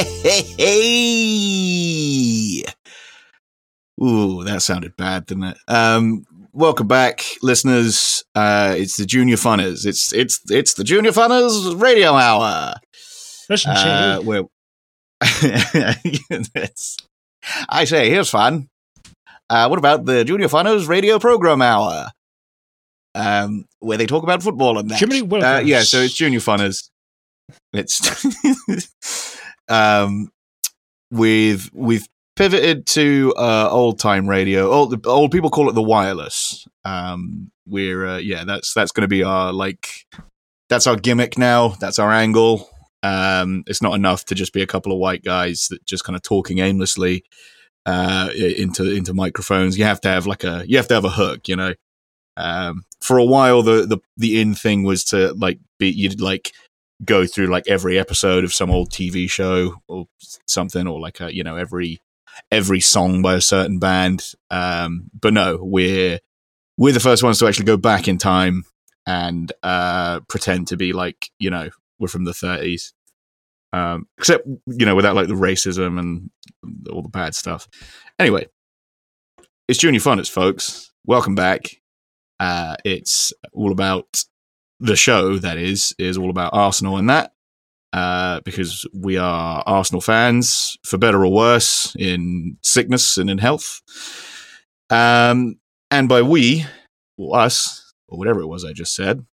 Hey! Ooh, that sounded bad, didn't it? Um, welcome back, listeners. Uh, it's the Junior Funners. It's it's it's the Junior Funners Radio Hour. Listen, Uh, where I say, here's fun. Uh, what about the Junior Funners Radio Program Hour? Um, where they talk about football and that. Jiminy Uh, yeah, so it's Junior Funners. It's um, we've we've pivoted to uh, old time radio. Old old people call it the wireless. Um, we're uh, yeah, that's that's going to be our like that's our gimmick now. That's our angle. Um, it's not enough to just be a couple of white guys that just kind of talking aimlessly uh, into into microphones. You have to have like a you have to have a hook, you know. Um, for a while, the the the in thing was to like be you'd like go through like every episode of some old TV show or something, or like a you know every every song by a certain band. Um, but no, we're we're the first ones to actually go back in time and uh, pretend to be like you know we're from the 30s. Um, except you know without like the racism and all the bad stuff. Anyway, it's Junior Funners, folks. Welcome back. Uh, it's all about the show. That is is all about Arsenal and that. Uh, because we are Arsenal fans, for better or worse, in sickness and in health. Um, and by we, or us, or whatever it was I just said,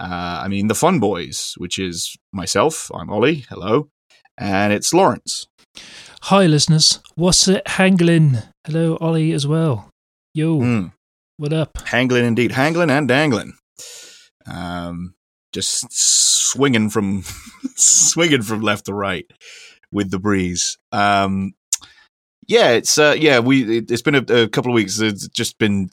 uh, I mean the Fun Boys, which is myself. I'm Ollie. Hello, and it's Lawrence. Hi, listeners. What's it hangling? Hello, Ollie, as well. Yo, Mm. what up? Hangling indeed, hangling and dangling. Um, just swinging from swinging from left to right with the breeze. Um, yeah, it's uh, yeah. We it, it's been a, a couple of weeks. It's just been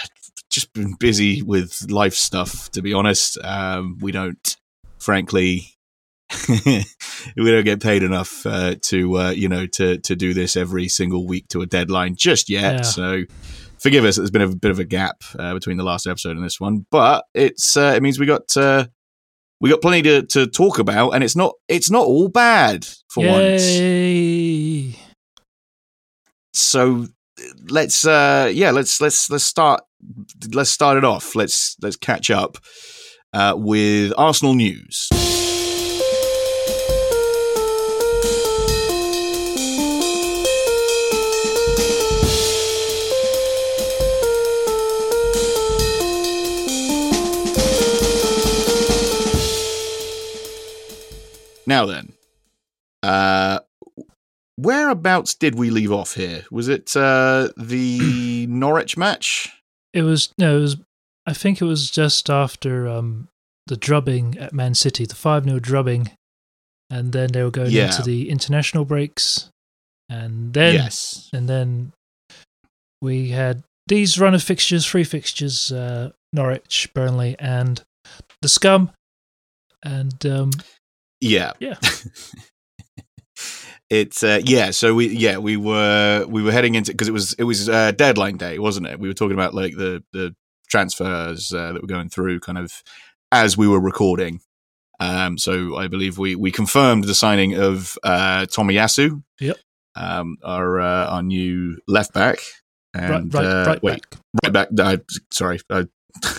just been busy with life stuff. To be honest, um, we don't, frankly. we don't get paid enough uh, to uh, you know to to do this every single week to a deadline just yet. Yeah. So forgive us. There's been a bit of a gap uh, between the last episode and this one, but it's uh, it means we got uh, we got plenty to, to talk about, and it's not it's not all bad for once. So let's uh, yeah let's let's let's start let's start it off. Let's let's catch up uh, with Arsenal news. Now then, uh, whereabouts did we leave off here? Was it uh, the Norwich match? It was no, it was. I think it was just after um the drubbing at Man City, the five 0 drubbing, and then they were going Yeah. into the international breaks, and then yes. and then we had these run of fixtures, three fixtures: uh, Norwich, Burnley, and the Scum. And um, Yeah. Yeah. it's uh, yeah. So we yeah we were we were heading into because it was it was uh, deadline day, wasn't it? We were talking about like the the transfers uh, that were going through kind of as we were recording. Um, so I believe we we confirmed the signing of uh, Tomiyasu. Yep. Um, our uh, our new left back. And right, right, uh, right wait, back. right back. I, sorry, I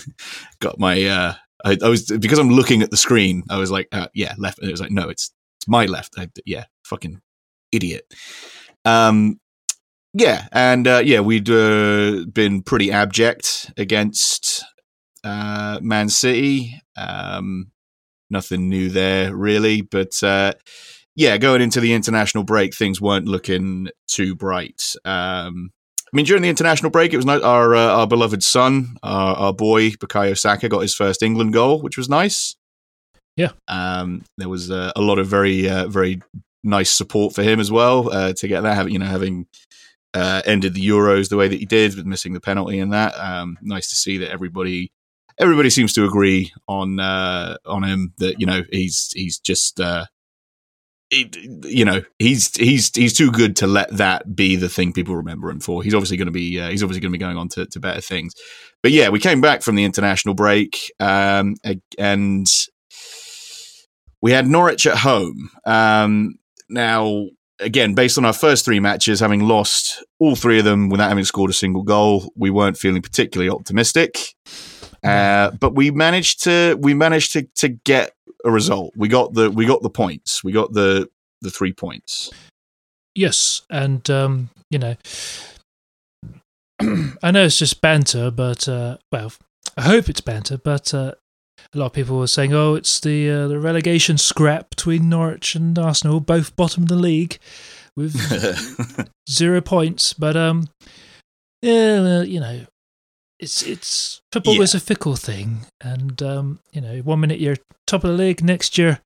got my. Uh, I, I was because I'm looking at the screen. I was like, uh, yeah, left. And it was like, no, it's it's my left. I, yeah, fucking idiot. Um, yeah, and uh, yeah, we'd uh, been pretty abject against uh, Man City. Um, nothing new there really, but uh, yeah, going into the international break, things weren't looking too bright. Um, I mean, during the international break, it was nice. Our uh, our beloved son, our, our boy Bukayo Saka, got his first England goal, which was nice. Yeah. um, there was uh, a lot of very uh, very nice support for him as well uh, to get that. Having you know having uh, ended the Euros the way that he did with missing the penalty and that. Um, nice to see that everybody everybody seems to agree on uh, on him that you know he's he's just uh, it, you know he's he's he's too good to let that be the thing people remember him for. He's obviously going to be uh, he's obviously going to be going on to, to better things. But yeah, we came back from the international break um, and we had Norwich at home. Um, now, again, based on our first three matches, having lost all three of them without having scored a single goal, we weren't feeling particularly optimistic. Uh, but we managed to we managed to to get a result. We got the we got the points. We got the the three points. Yes, and um, you know, I know it's just banter, but uh, well, I hope it's banter. But uh, a lot of people were saying, "Oh, it's the uh, the relegation scrap between Norwich and Arsenal, both bottom of the league, with zero points." But um, yeah, well, you know, it's it's football Yeah. is a fickle thing, and um, you know, one minute you're top of the league, next year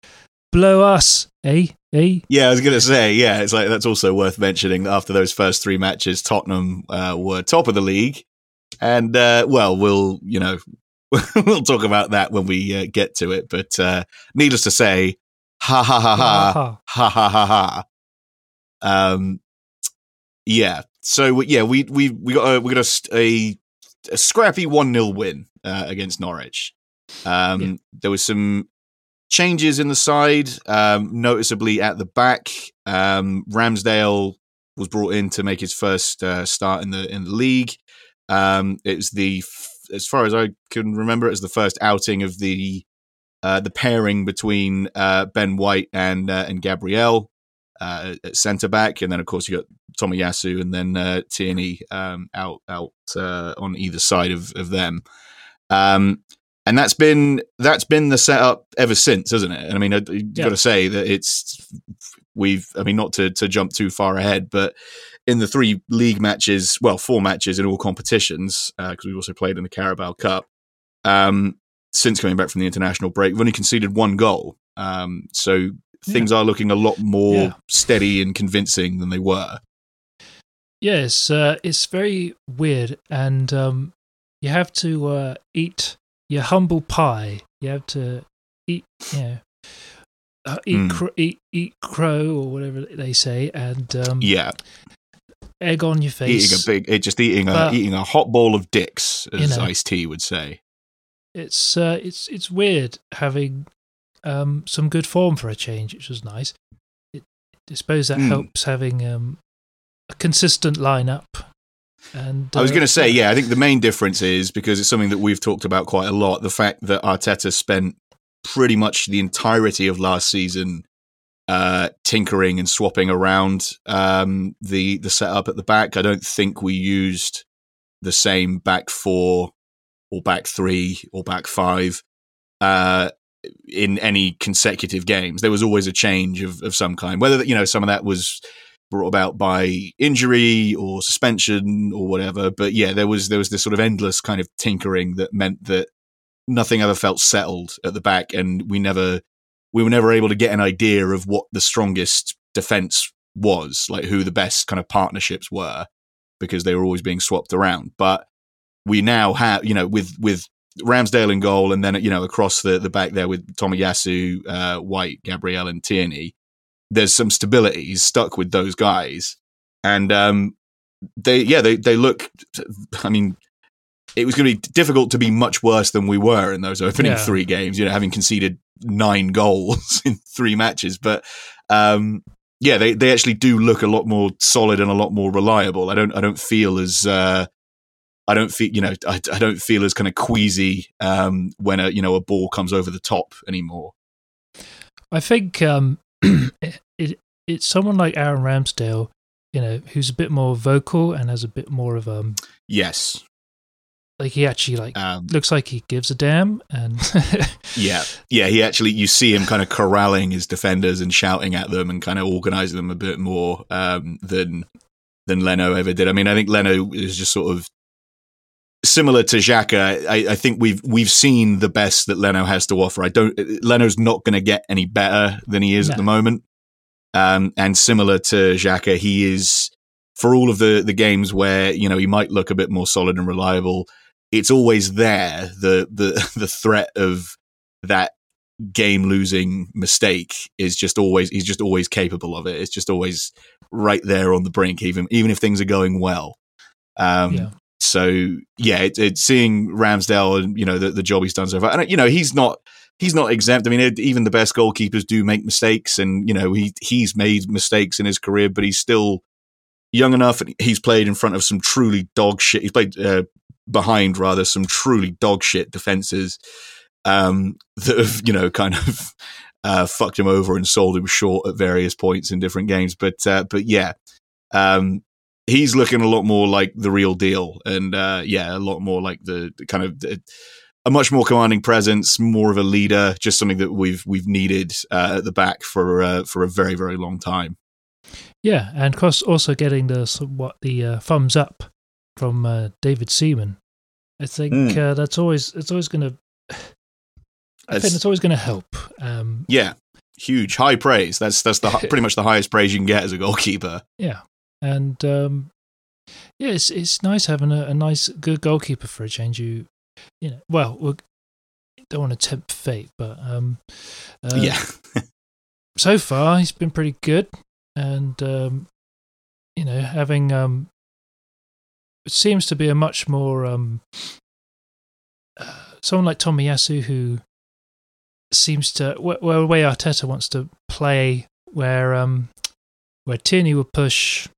blow us, eh, eh. Yeah, I was going to say, yeah, it's like that's also worth mentioning. After those first three matches, Tottenham uh, were top of the league, and uh, well, we'll you know we'll talk about that when we uh, get to it. But uh, needless to say, ha ha ha ha Ha. ha ha ha ha. Um, yeah. So yeah, we we we got a, we got a, a, a scrappy one 0 win uh, against Norwich. Um, Yeah. There was some changes in the side, um, noticeably at the back. Um, Ramsdale was brought in to make his first uh, start in the in the league. Um, it was the f- as far as I can remember, it was the first outing of the uh, the pairing between uh, Ben White and uh, and Gabriel uh, at centre back, and then of course you got Tomiyasu and then uh, Tierney um, out out uh, on either side of of them. Um, and that's been that's been the setup ever since, isn't it? And I mean, you've Yeah. got to say that it's we've. I mean, not to to jump too far ahead, but in the three league matches, well, four matches in all competitions, because we've also played in the Carabao Cup. Um, since coming back from the international break, we've only conceded one goal. Um, so things are looking a lot more Yeah. steady and convincing than they were. Yes, uh, it's very weird, and um, you have to uh, eat your humble pie. You have to eat, you know, uh, eat, Mm. cr- eat eat crow or whatever they say, and um, Yeah, egg on your face. eating a big, it, just eating a But- eating a hot bowl of dicks, You as know. Ice T would say. it's uh, it's it's weird having um, some good form for a change, which was nice. It, I suppose that Hmm. helps having um, a consistent lineup. And I was uh, going to say, yeah, I think the main difference is because it's something that we've talked about quite a lot. The fact that Arteta spent pretty much the entirety of last season uh, tinkering and swapping around um, the the setup at the back. I don't think we used the same back four or back three or back five uh, in any consecutive games. There was always a change of, of some kind, whether you know some of that was brought about by injury or suspension or whatever. But yeah, there was there was this sort of endless kind of tinkering that meant that nothing ever felt settled at the back, and we never we were never able to get an idea of what the strongest defense was, like who the best kind of partnerships were, because they were always being swapped around. But we now have, you know, with with Ramsdale in goal, and then you know across the the back there with Tomiyasu, uh, White, Gabriel, and Tierney. There's some stability. He's stuck with those guys, and um, they yeah they they look. I mean, it was going to be difficult to be much worse than we were in those opening Yeah. three games. You know, having conceded nine goals in three matches, but um, yeah, they they actually do look a lot more solid and a lot more reliable. I don't I don't feel as uh, I don't feel you know I, I don't feel as kind of queasy um, when a you know a ball comes over the top anymore. I think um, it, it it's someone like Aaron Ramsdale, you know, who's a bit more vocal and has a bit more of um, Yes, like he actually like um, looks like he gives a damn, and yeah, yeah. He actually you see him kind of corralling his defenders and shouting at them and kind of organising them a bit more um, than than Leno ever did. I mean, I think Leno is just sort of similar to Xhaka. I, I think we've we've seen the best that Leno has to offer. I don't. Leno's not going to get any better than he is at the moment. Um, and similar to Xhaka, he is for all of the the games where you know he might look a bit more solid and reliable. It's always there the the the threat of that game losing mistake is just always he's just always capable of it. It's just always right there on the brink, even even if things are going well. Um, yeah, so yeah, it, it's seeing Ramsdale and you know the, the job he's done so far, and you know he's not he's not exempt. I mean, it, even the best goalkeepers do make mistakes, and you know he he's made mistakes in his career, but he's still young enough, and he's played in front of some truly dog shit. He's played uh, behind rather some truly dog shit defenses um, that have you know kind of uh, fucked him over and sold him short at various points in different games. But uh, but yeah, um, he's looking a lot more like the real deal, and uh, yeah, a lot more like the, the kind of. The, a much more commanding presence, more of a leader, just something that we've we've needed uh, at the back for uh, for a very very long time. Yeah, and course also getting the what the uh, thumbs up from uh, David Seaman. I think mm. that's always it's always going to. I think it's always going to help. Um, yeah, huge high praise. That's that's the pretty much the highest praise you can get as a goalkeeper. Yeah, and um, yeah, it's it's nice having a, a nice good goalkeeper for a change. You you know, well, we don't want to tempt fate, but um, uh, yeah. so far, he's been pretty good, and um, you know, having um, it seems to be a much more um, uh, someone like Tommy Tomiyasu who seems to well, the way Arteta wants to play, where um, where Tierney will push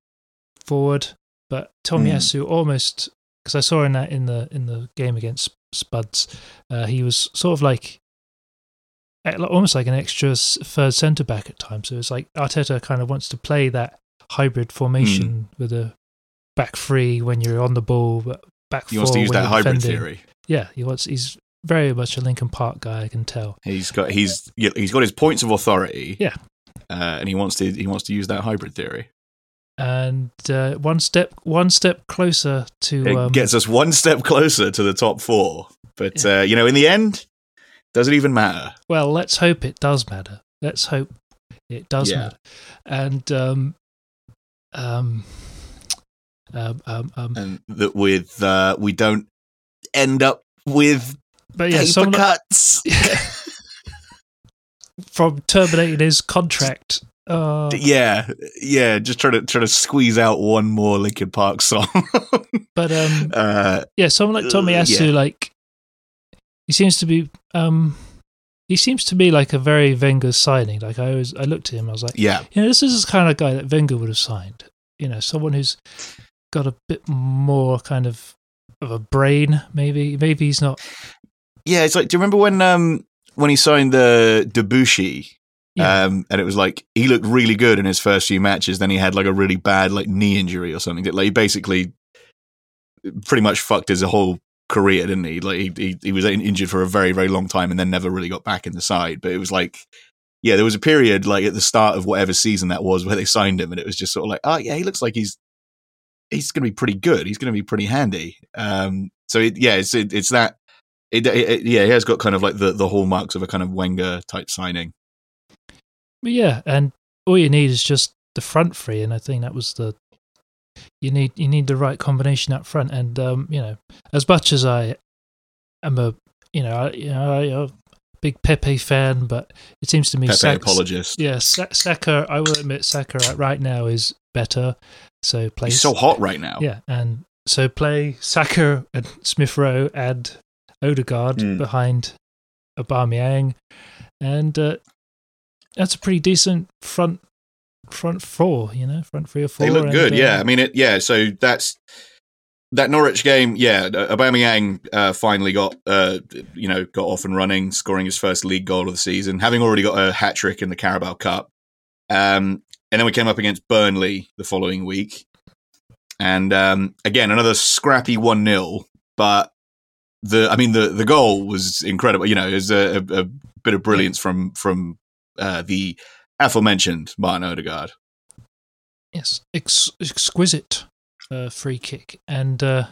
forward, but Tomiyasu mm. almost because I saw in that in the in the game against Spuds, uh, he was sort of like almost like an extra third centre back at times. So it's like Arteta kind of wants to play that hybrid formation mm. with a back three when you're on the ball, but back he wants to use that hybrid defending. theory. Yeah, he wants. He's very much a Linkin Park guy. I can tell. He's got he's he's got his points of authority. Yeah, uh, and he wants to he wants to use that hybrid theory and uh, one step one step closer to it um, gets us one step closer to the top four. But yeah. uh, you know in the end does it even matter? Well let's hope it does matter. Let's hope it does yeah. matter. And um um um, um, um and that with uh we don't end up with but yeah, paper cuts. From terminating his contract uh, yeah, yeah, just trying to try to squeeze out one more Linkin Park song. but um, uh, yeah, someone like Tomiyasu, yeah. like he seems to be um, he seems to be like a very Wenger signing. Like I always, I looked at him, I was like, yeah, you know, this is the kind of guy that Wenger would have signed. You know, someone who's got a bit more kind of of a brain. Maybe, maybe he's not. Yeah, it's like, do you remember when um when he signed the Debuchy? Yeah. Um, and it was like he looked really good in his first few matches. Then he had like a really bad like knee injury or something that like he basically pretty much fucked his whole career, didn't he? Like he, he he was injured for a very very long time and then never really got back in the side. But it was like yeah, there was a period like at the start of whatever season that was where they signed him, and it was just sort of like oh yeah, he looks like he's he's going to be pretty good. He's going to be pretty handy. Um, so it, yeah, it's it, it's that. It, it, yeah, he has got kind of like the, the hallmarks of a kind of Wenger type signing. But yeah, and all you need is just the front three, and I think that was the you need you need the right combination up front. And um, you know, as much as I am a you know I, you know I, a big Pepe fan, but it seems to me Pepe Saka, apologist. Yeah, Saka. I will admit Saka right now is better. So play. He's so hot right now. Yeah, and so play Saka and Smith Rowe and Odegaard mm. behind Aubameyang, and uh, that's a pretty decent front front four, you know, front three or four. They look good, uh, yeah. I mean, it, yeah. So that's that Norwich game. Yeah, Aubameyang uh, finally got, uh, you know, got off and running, scoring his first league goal of the season, having already got a hat trick in the Carabao Cup. Um, and then we came up against Burnley the following week, and um, again another scrappy one 0 But the, I mean, the the goal was incredible. You know, it was a, a, a bit of brilliance from from uh, the aforementioned Martin Odegaard. Yes, Ex- exquisite uh, free kick, and uh,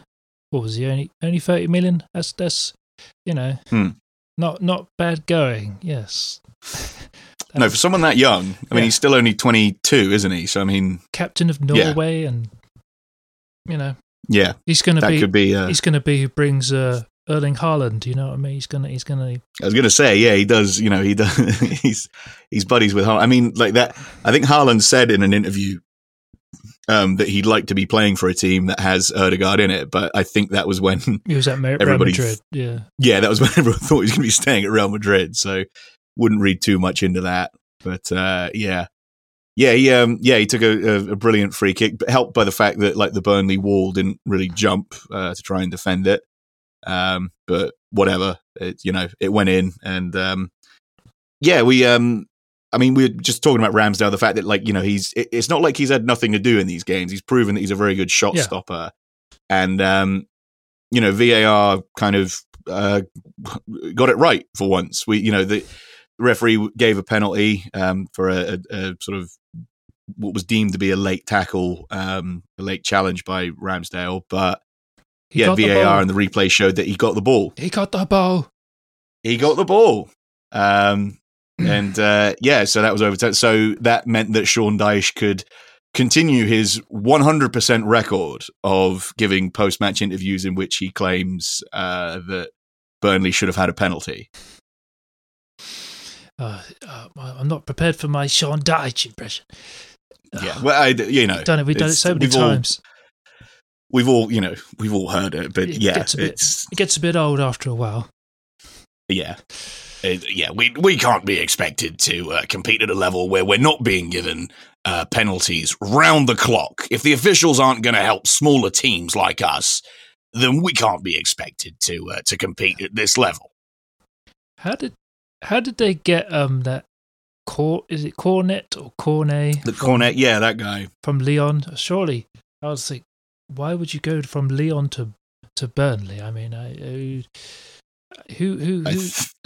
what was he only only thirty million? That's that's you know hmm. not not bad going. Yes. no, for someone that young, I mean, yeah. he's still only twenty two, isn't he? So I mean, captain of Norway, yeah. and you know, yeah, he's going to be, be uh, he's going to be who brings uh, Erling Haaland. You know what I mean? He's gonna. He's gonna. I was gonna say, yeah, he does. You know, he does. he's he's buddies with Haaland. I mean, like that. I think Haaland said in an interview um, that he'd like to be playing for a team that has Odegaard in it. But I think that was when He was at Real Everybody- Madrid. Yeah. yeah, that was when everyone thought he was going to be staying at Real Madrid. So wouldn't read too much into that. But uh, yeah, yeah, he um, yeah he took a, a, a brilliant free kick, but helped by the fact that like the Burnley wall didn't really jump uh, to try and defend it. Um, but whatever, it, you know, it went in, and um, yeah, we um. I mean, we are just talking about Ramsdale. The fact that, like, you know, he's it- it's not like he's had nothing to do in these games. He's proven that he's a very good shot Yeah. stopper, and um, you know, VAR kind of uh, got it right for once. We, you know, the referee gave a penalty um, for a, a, a sort of what was deemed to be a late tackle, um, a late challenge by Ramsdale, but He the VAR ball. and the replay showed that he got the ball. He got the ball. He got the ball. Um, and uh, yeah, so that was overturned. So that meant that Sean Dyche could continue his 100% record of giving post match interviews in which he claims uh, that Burnley should have had a penalty. Uh, uh, I'm not prepared for my Sean Dyche impression. Yeah, well, I, you know, We've done it. We've done it so many we've all- times. We've all, you know, we've all heard it, but It yeah, gets bit- it's It gets a bit old after a while. yeah, It- yeah. We we can't be expected to uh, compete at a level where we're not being given uh, penalties round the clock. If the officials aren't going to help smaller teams like us, then we can't be expected to uh, to compete at this level. How did how did they get um that cor is it Cornet or Cornet The cornet, yeah, that guy. from Lyon? Surely I was like, why would you go from Lyon to to Burnley? I mean, I, I who who I, th-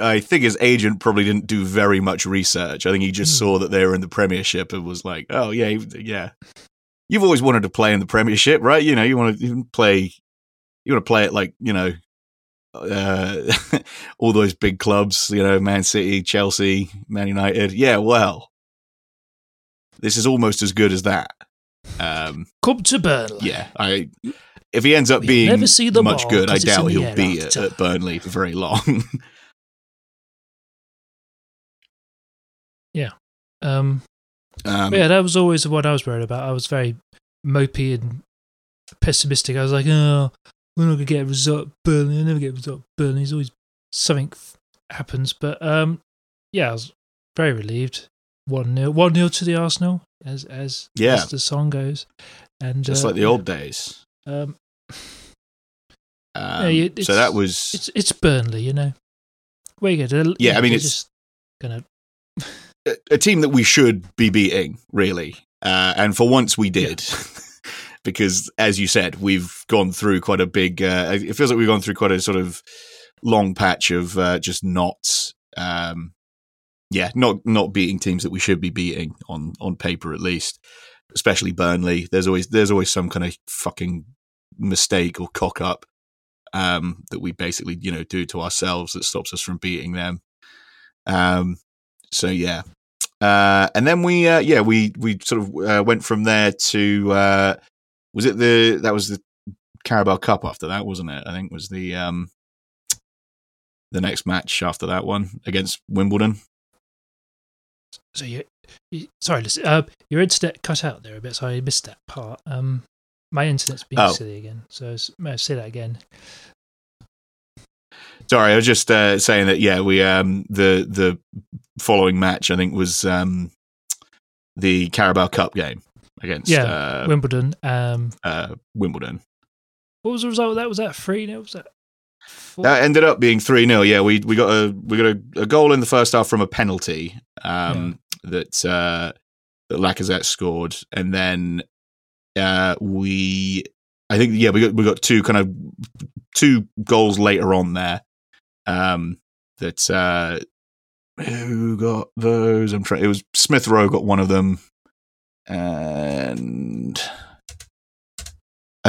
uh? I think his agent probably didn't do very much research. I think he just Hmm. saw that they were in the Premiership and was like, "Oh yeah, yeah." You've always wanted to play in the Premiership, right? You know, you want to play, you want to play it like you know, uh, all those big clubs. You know, Man City, Chelsea, Man United. Yeah, well, this is almost as good as that. Um, Come to Burnley. yeah, I. If he ends up being never see them much all good, I 'cause it's doubt in the he'll be at, at Burnley for very long. Um. um, yeah, that was always what I was worried about. I was very mopey and pessimistic. I was like, oh, we're not gonna get a result. at Burnley, I never get a result. at Burnley. There's always something f- happens. But um, yeah, I was very relieved. One 0 one 0 to the Arsenal, as as Yeah. as the song goes, and just uh, like the old days. Um, Um, you- so that was it's it's Burnley, you know. Where you go? Yeah, I mean, it's- just gonna a, a team that we should be beating, really. Uh, and for once, we did. because, as you said, we've gone through quite a big. Uh, it feels like we've gone through quite a sort of long patch of uh, just not. Um, yeah, not not beating teams that we should be beating on on paper at least, especially Burnley. There's always there's always some kind of fucking mistake or cock up um, that we basically you know do to ourselves that stops us from beating them. Um, so yeah, uh, and then we uh, yeah we we sort of uh, went from there to uh, was it the that was the Carabao Cup after that wasn't it? I think was the um, the next match after that one against Wimbledon. So you, you sorry, listen, uh, your internet cut out there a bit, so I missed that part. Um, my internet's being Oh. silly again, so may I say that again? Sorry, I was just uh, saying that. Yeah, we um the the following match I think was um the Carabao Cup game against Yeah, uh, Wimbledon. Um, uh, Wimbledon. what was the result? of That was that three. nil? Was that? That ended up being three 0 Yeah, we we got a we got a, a goal in the first half from a penalty um, that uh, that Lacazette scored, and then uh, we I think yeah we got we got two kind of two goals later on there um, that uh, who got those? I'm trying. It was Smith Rowe got one of them, and.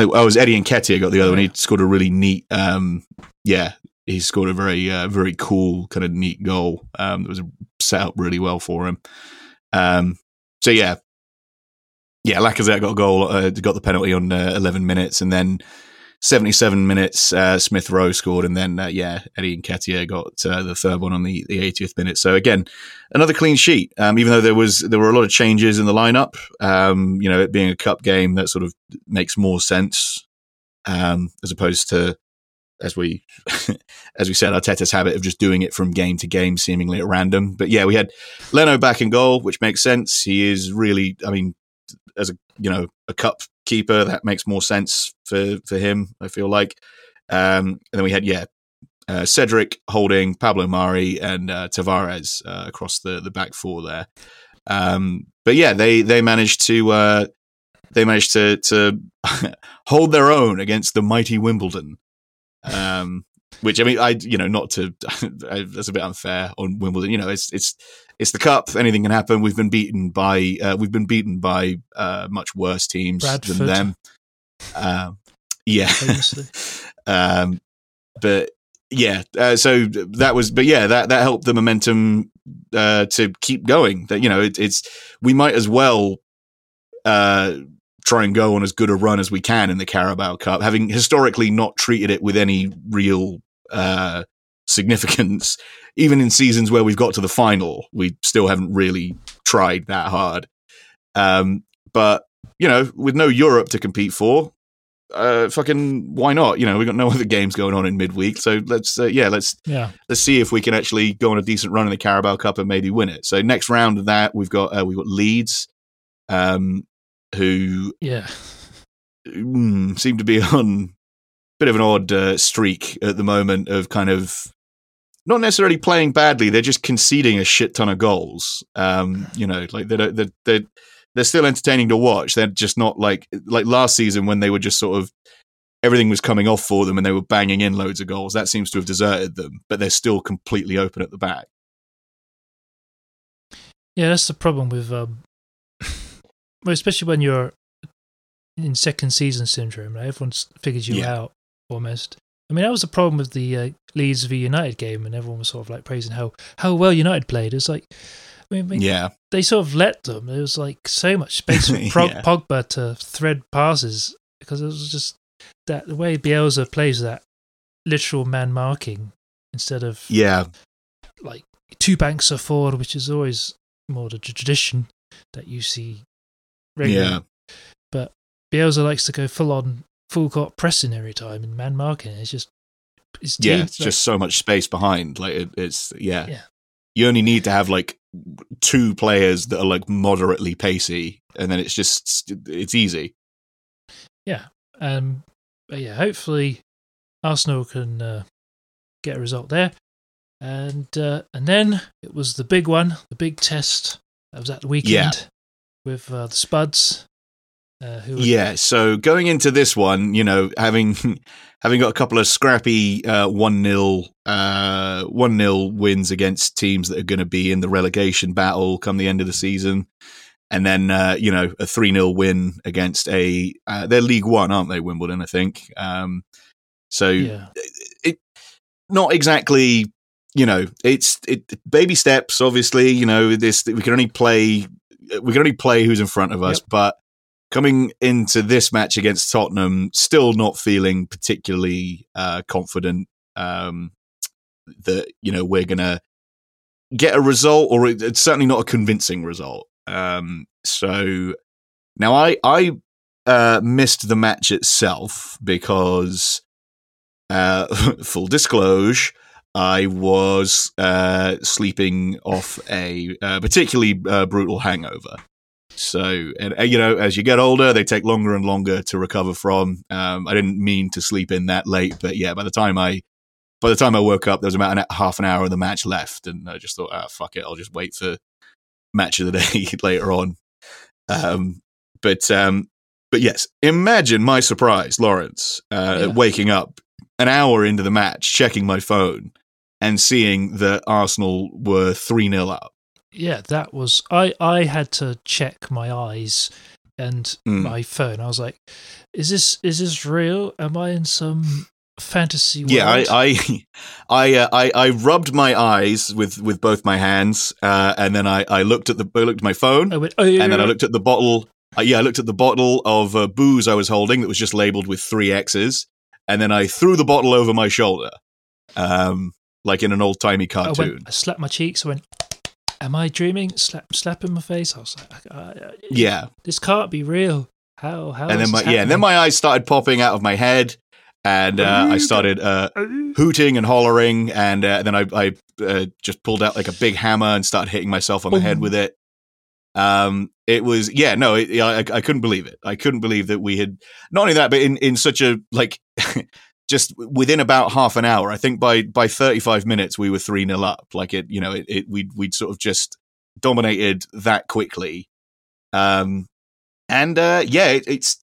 Oh, it was Eddie Nketiah got the other one. He scored a really neat, um, yeah, he scored a very, uh, very cool kind of neat goal. Um, that was set up really well for him. Um, so yeah, yeah, Lacazette got a goal, uh, got the penalty on uh, 11 minutes, and then 77 minutes, uh, Smith Rowe scored, and then uh, yeah, Eddie and Nketiah got uh, the third one on the, the 80th minute. So again, another clean sheet. Um, even though there was there were a lot of changes in the lineup, um, you know, it being a cup game, that sort of makes more sense um, as opposed to as we as we said, Arteta's habit of just doing it from game to game, seemingly at random. But yeah, we had Leno back in goal, which makes sense. He is really, I mean, as a you know a cup keeper, that makes more sense for for him. I feel like. Um, and then we had yeah, uh, Cedric Holding Pablo Mari and uh, Tavares uh, across the the back four there. Um, but yeah, they they managed to uh, they managed to to hold their own against the mighty Wimbledon. Um, which I mean, I you know not to that's a bit unfair on Wimbledon. You know, it's it's it's the cup. Anything can happen. We've been beaten by uh, we've been beaten by uh, much worse teams Bradford. than them. Um, yeah, um, but yeah. Uh, so that was, but yeah, that that helped the momentum uh, to keep going. That you know, it, it's we might as well uh, try and go on as good a run as we can in the Carabao Cup, having historically not treated it with any real uh, significance. Even in seasons where we've got to the final, we still haven't really tried that hard. Um, but you know, with no Europe to compete for, uh, fucking why not? You know, we got no other games going on in midweek, so let's uh, yeah, let's yeah, let's see if we can actually go on a decent run in the Carabao Cup and maybe win it. So next round of that, we've got uh, we've got Leeds, um, who yeah, mm, seem to be on a bit of an odd uh, streak at the moment of kind of not necessarily playing badly. They're just conceding a shit ton of goals. Um, you know, like they're they're they're, they're still entertaining to watch. They're just not like like last season when they were just sort of everything was coming off for them and they were banging in loads of goals. That seems to have deserted them, but they're still completely open at the back. Yeah, that's the problem with, um, well, especially when you're in second season syndrome. Right? Everyone figures you Yeah. out almost. I mean, that was the problem with the uh, Leeds v United game, and everyone was sort of like praising how how well United played. It's like, I mean, I mean, Yeah, they sort of let them. There was like so much space for Prog- Yeah. Pogba to thread passes because it was just that the way Bielsa plays that literal man marking instead of yeah, like two banks are forward, which is always more the tradition that you see regularly. yeah. But Bielsa likes to go full on, full court pressing every time and man marking. It's just, it's yeah, it's just so much space behind. Like it, it's yeah. Yeah. You only need to have like two players that are like moderately pacey, and then it's just it's easy. Yeah. Um, but yeah, hopefully Arsenal can uh, get a result there. And uh, and then it was the big one, the big test that was at the weekend Yeah. With uh, the Spuds. Uh, Yeah. So going into this one, you know, having having got a couple of scrappy uh, one 0 uh, one 0 wins against teams that are going to be in the relegation battle come the end of the season, and then uh, you know a three 0 win against a uh, they're League One, aren't they? Wimbledon, I think. Um, so yeah, it not exactly you know it's it baby steps obviously you know this we can only play we can only play who's in front of us Yep. but coming into this match against Tottenham still not feeling particularly uh confident um that you know we're going to get a result or it- it's certainly not a convincing result um so now I I uh missed the match itself because uh, full disclosure, I was uh, sleeping off a uh, particularly uh, brutal hangover. So, and uh, you know, as you get older, they take longer and longer to recover from. Um, I didn't mean to sleep in that late, but yeah, by the time I, by the time I woke up, there was about an, half an hour of the match left, and I just thought, ah, fuck it, I'll just wait for match of the day later on. Um, but um, but yes, imagine my surprise, Lawrence, uh, Yeah. waking up an hour into the match, checking my phone, and seeing that Arsenal were 3 0 up. yeah, that was. I I had to check my eyes and Mm. my phone. I was like, "Is this is this real? Am I in some fantasy world?" Yeah, I I I, uh, I I rubbed my eyes with, with both my hands, uh, and then I, I looked at the I looked at my phone, went, oh, yeah, and then I looked at the bottle. Uh, yeah, I looked at the bottle of uh, booze I was holding that was just labeled with three X's, and then I threw the bottle over my shoulder, um, like in an old timey I went, cartoon. I slapped my cheeks. I went, "Am I dreaming?" Slap, slap in my face. I was like, I, I, Yeah, "This can't be real." How? How? and then is my yeah, and then my eyes started popping out of my head, and uh, I started uh, hooting and hollering, and uh, then I, I uh, just pulled out like a big hammer and started hitting myself on the head with it. Um, it was yeah, no, it, I, I couldn't believe it. I couldn't believe that we had not only that, but in in such a like. Just within about half an hour, I think by by thirty five minutes we were three 0 up. Like it, you know, it, it we'd we'd sort of just dominated that quickly. Um, and uh, yeah, it, it's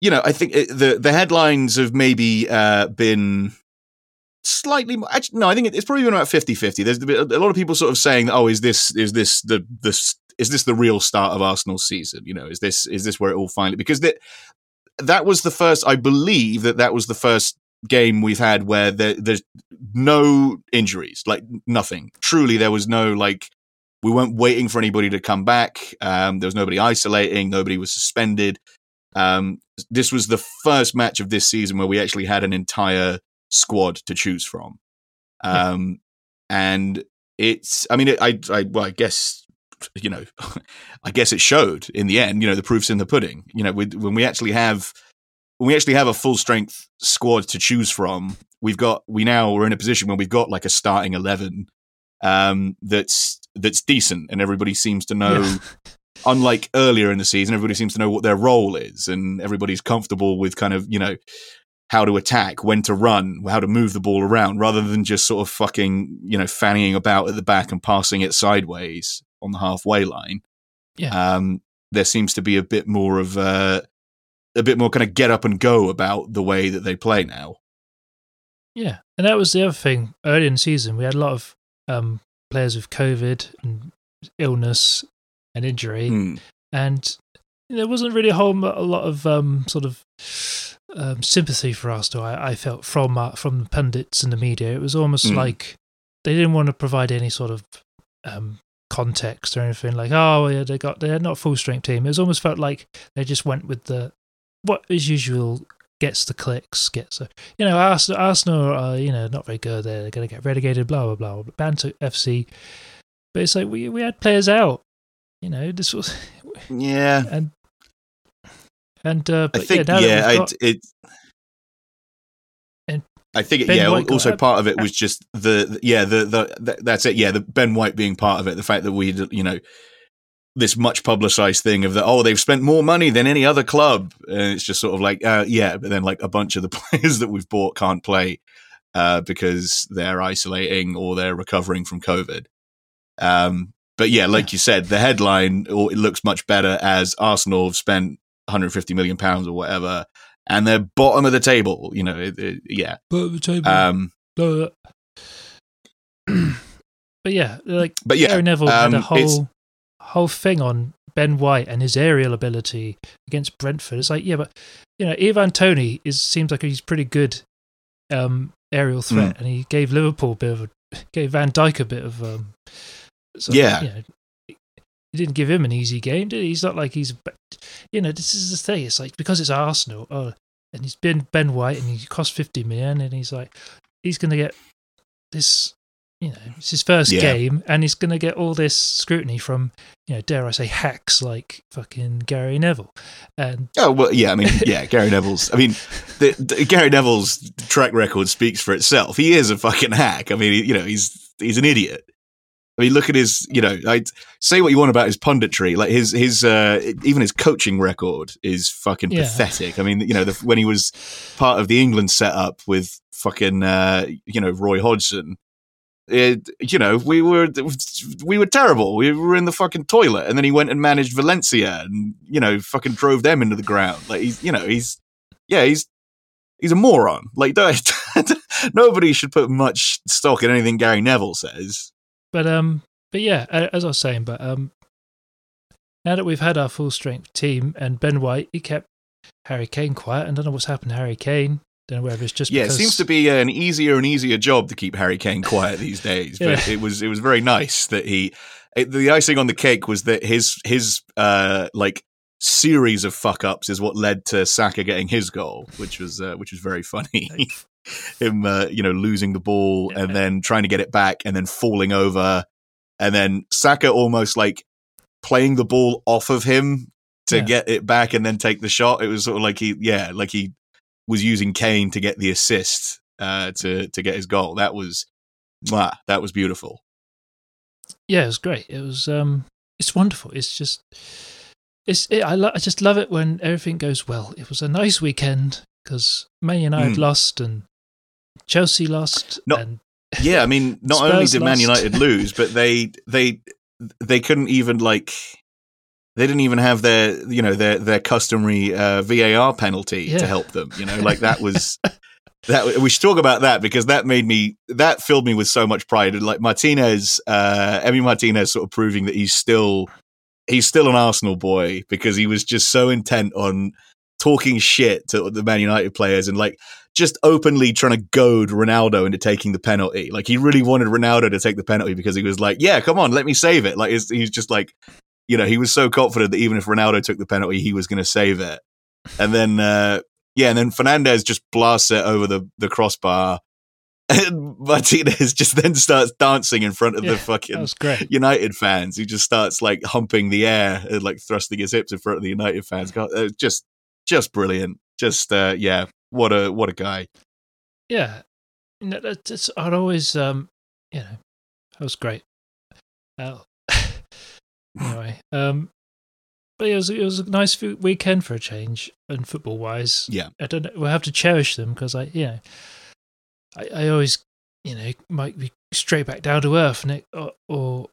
you know, I think it, the the headlines have maybe uh, been slightly more, actually no i think it's probably been about 50-50 there's a lot of people sort of saying oh is this is this the this is this the real start of arsenal's season you know is this is this where it all finally because that that was the first i believe that that was the first game we've had where there, there's no injuries like nothing truly there was no like we weren't waiting for anybody to come back um, there was nobody isolating nobody was suspended um, this was the first match of this season where we actually had an entire squad to choose from. Yeah. Um, and it's, I mean, it, I, I, well, I guess, you know, I guess it showed in the end, you know, the proof's in the pudding, you know, with, when we actually have, when we actually have a full strength squad to choose from, we've got, we now we're in a position where we've got like a starting 11, um, that's, that's decent and everybody seems to know, Yeah. unlike earlier in the season, everybody seems to know what their role is and everybody's comfortable with kind of, you know, how to attack, when to run, how to move the ball around, rather than just sort of fucking, you know, fannying about at the back and passing it sideways on the halfway line. Yeah. Um, there seems to be a bit more of uh, a bit more kind of get up and go about the way that they play now. Yeah, and that was the other thing. Early in the season, we had a lot of um, players with COVID and illness and injury, Hmm. and there wasn't really a whole a lot of um, sort of um, sympathy for Arsenal. I, I felt from uh, from the pundits and the media, it was almost Mm. like they didn't want to provide any sort of um, context or anything. Like, oh yeah, they got they're not full strength team. It was almost felt like they just went with the what is usual gets the clicks, gets a you know Arsenal, Arsenal are you know not very good. They're going to get relegated. Blah blah blah. Banter FC, but it's like we we had players out. You know, this was Yeah, and and uh, I think yeah, yeah, got- it, I think it, yeah. White Also, part of it was just the, yeah the, the the that's it. Yeah, the Ben White being part of it. The fact that we you know this much publicized thing of that oh they've spent more money than any other club and it's just sort of like uh, yeah but then like a bunch of the players that we've bought can't play uh, because they're isolating or they're recovering from covid um, but yeah like you said the headline or it looks much better as arsenal have spent 150 million pounds or whatever and they're bottom of the table you know it, it, yeah But the table. um, but yeah, like but yeah Gary Neville had a um, whole whole thing on Ben White and his aerial ability against Brentford. It's like, yeah, but you know, Ivan Toney is seems like he's pretty good um, aerial threat, Hmm. and he gave Liverpool a bit of a, gave Van Dijk a bit of um, so, Yeah. You know, he didn't give him an easy game, did he? He's not like he's, you know, this is the thing. It's like because it's Arsenal, oh, and he's been Ben White, and he cost fifty million, and he's like, he's going to get this you know, it's his first Yeah. game, and he's going to get all this scrutiny from, you know, dare I say, hacks like fucking Gary Neville. And Oh well, yeah. I mean, yeah. Gary Neville's. I mean, the, the, Gary Neville's track record speaks for itself. He is a fucking hack. I mean, you know, he's he's an idiot. I mean, look at his. You know, I say what you want about his punditry. Like his his uh, even his coaching record is fucking Yeah. pathetic. I mean, you know, the, when he was part of the England setup with fucking uh, you know Roy Hodgson. It, you know, we were we were terrible. We were in the fucking toilet, and then he went and managed Valencia, and you know, fucking drove them into the ground. Like he's, you know, he's, yeah, he's he's a moron. Like don't, nobody should put much stock in anything Gary Neville says. But um, but yeah, as I was saying, but um, now that we've had our full strength team and Ben White, he kept Harry Kane quiet. I don't know what's happened to Harry Kane. Don't know whether it's just Yeah, it seems to be an easier and easier job to keep Harry Kane quiet these days. But it was it was very nice that he. It, the icing on the cake was that his his uh like series of fuck ups is what led to Saka getting his goal, which was uh, which was very funny. Him, uh, you know, losing the ball Yeah. and then trying to get it back and then falling over, and then Saka almost like playing the ball off of him to Yeah. get it back and then take the shot. It was sort of like he, yeah, like he was using Kane to get the assist uh, to to get his goal. That was, mwah, that was beautiful. yeah, it was great. It was um, it's wonderful. It's just, it's it, I lo- I just love it when everything goes well. It was a nice weekend because Man United Mm. Had lost and Chelsea lost. No, and Yeah, I mean, not only Spurs did Man lost. United lose, but they they they couldn't even like they didn't even have their you know their their customary uh, VAR penalty Yeah. to help them. You know, like that was that we should talk about that because that made me that filled me with so much pride. And, Like Martinez, uh, Emi Martinez, sort of proving that he's still he's still an Arsenal boy because he was just so intent on talking shit to the Man United players and like just openly trying to goad Ronaldo into taking the penalty. Like he really wanted Ronaldo to take the penalty because he was like, "Yeah, come on, let me save it." Like he's, he's just like, you know, he was so confident that even if Ronaldo took the penalty, he was going to save it. And then, uh, yeah, and then Fernandes just blasts it over the the crossbar, and Martinez just then starts dancing in front of Yeah, the fucking. United fans. He just starts like humping the air and like thrusting his hips in front of the United fans. God, uh, just, just brilliant. Just, uh, yeah, what a what a guy. Yeah, you know, that- that's, I'd always um, you know, that was great. Uh, anyway, um, but it was it was a nice weekend for a change, and football wise, Yeah. I don't know. We'll have to cherish them because I, you know, I, I always, you know, might be straight back down to earth, Nick, or, or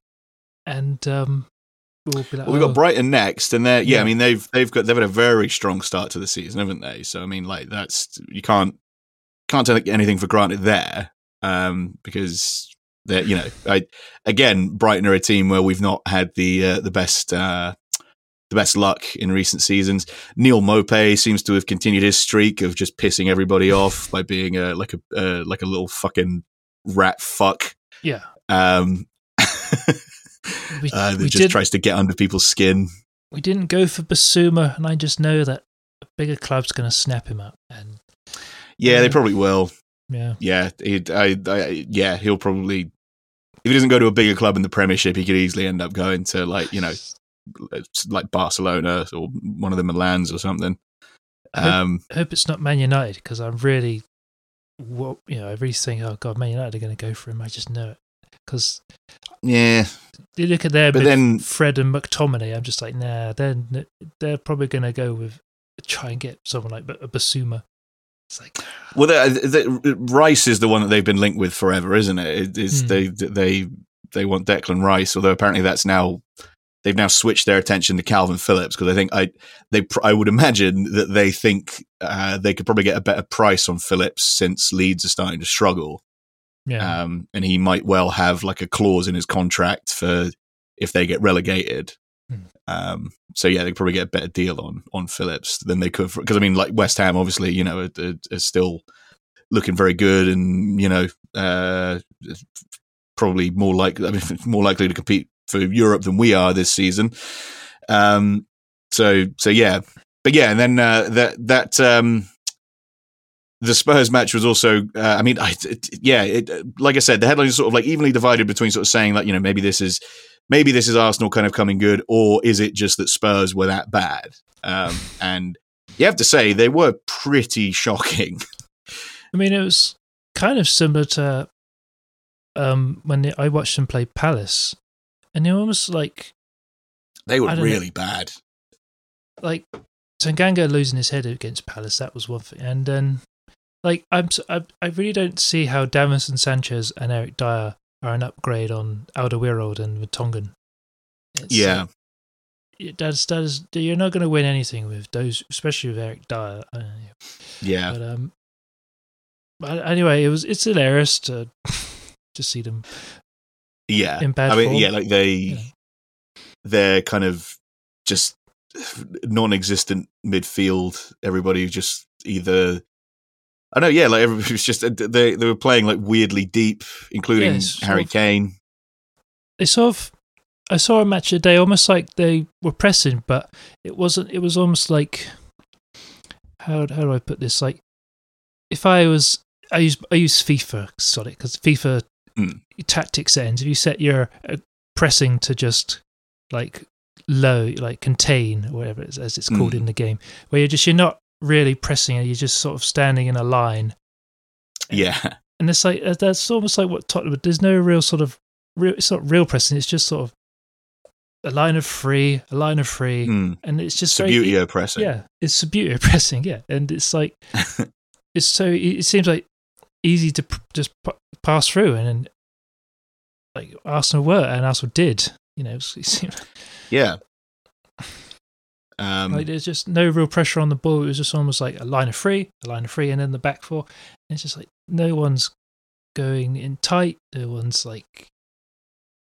and um, we'll be like, Well, we've oh, got Brighton next, and they're yeah, Yeah. I mean they've they've got they've had a very strong start to the season, haven't they? So I mean, like that's you can't can't take anything for granted there, um, because they're you know, I again Brighton are a team where we've not had the uh, the best uh, the best luck in recent seasons. Neil Mope seems to have continued his streak of just pissing everybody off by being a like a uh, like a little fucking rat fuck. yeah, Um, we, uh, that just tries to get under people's skin. we didn't go for Bissouma, and I just know that a bigger club's going to snap him up, and Yeah, they probably will. yeah, Yeah, he'd, I, I, yeah, he'll probably. If he doesn't go to a bigger club in the Premiership, he could easily end up going to like you know, like Barcelona or one of the Milans or something. I hope- Um, I hope it's not Man United because I'm really, what you know, I really think, oh god, Man United are going to go for him. I just know it because yeah, you look at their But then- Fred and McTominay. I'm just like, nah, they're they're probably going to go with try and get someone like a Bissouma. It's like, well, the, Rice is the one that they've been linked with forever, isn't it? it it's, Hmm. They they they want Declan Rice, although apparently that's now they've now switched their attention to Kalvin Phillips because I think I they I would imagine that they think uh, they could probably get a better price on Phillips since Leeds are starting to struggle. Yeah, um, and he might well have like a clause in his contract for if they get relegated. Hmm. Um, so yeah, they probably get a better deal on on Phillips than they could because I mean, like West Ham, obviously, you know, are still looking very good, and you know, uh, probably more likely, I mean, more likely to compete for Europe than we are this season. Um, so so yeah, but yeah, and then uh, that that um, the Spurs match was also, uh, I mean, I, it, yeah, it, like I said, the headline is sort of like evenly divided between sort of saying like, you know, maybe this is, maybe this is Arsenal kind of coming good, or is it just that Spurs were that bad? Um, and you have to say they were pretty shocking. I mean, it was kind of similar to um when they, I watched them play Palace, and they were almost like They were don't know. really bad. like Tanganga losing his head against Palace. That was one thing, and then like I'm I, I really don't see how Davinson Sanchez and Eric Dier are an upgrade on Alderweireld and Vertonghen. It's, Yeah. it- that's that is you're not going to win anything with those, especially with Eric Dier. Uh, Yeah. But um, but anyway, it was it's hilarious to to see them. Yeah. in bad I mean, form. yeah, like they, Yeah. they're kind of just non-existent midfield. Everybody just either. I know, yeah, like everybody was just they they were playing like weirdly deep, including Yes, sort Harry of- Kane. They sort of I saw a match today, almost like they were pressing, but it wasn't. It was almost like how how do I put this? Like if I was, I use I use FIFA, sorry, because FIFA Mm. tactic settings. If you set your uh, pressing to just like low, like contain, or whatever it's, as it's called Mm. in the game, where you're just you're not really pressing, you're just sort of standing in a line Yeah, and it's like uh, that's almost like what Tottenham. There's no real sort of real. It's not real pressing. It's just sort of a line of free, a line of free, mm. and it's just a very pressing. yeah. It's of pressing, yeah, and it's like it's so it seems like easy to just p- pass through, and, and like Arsenal were, and Arsenal did. You know, it seemed yeah. Um, like there's just no real pressure on the ball. It was just almost like a line of three, a line of three, and then the back four. And it's just like no one's going in tight. No one's like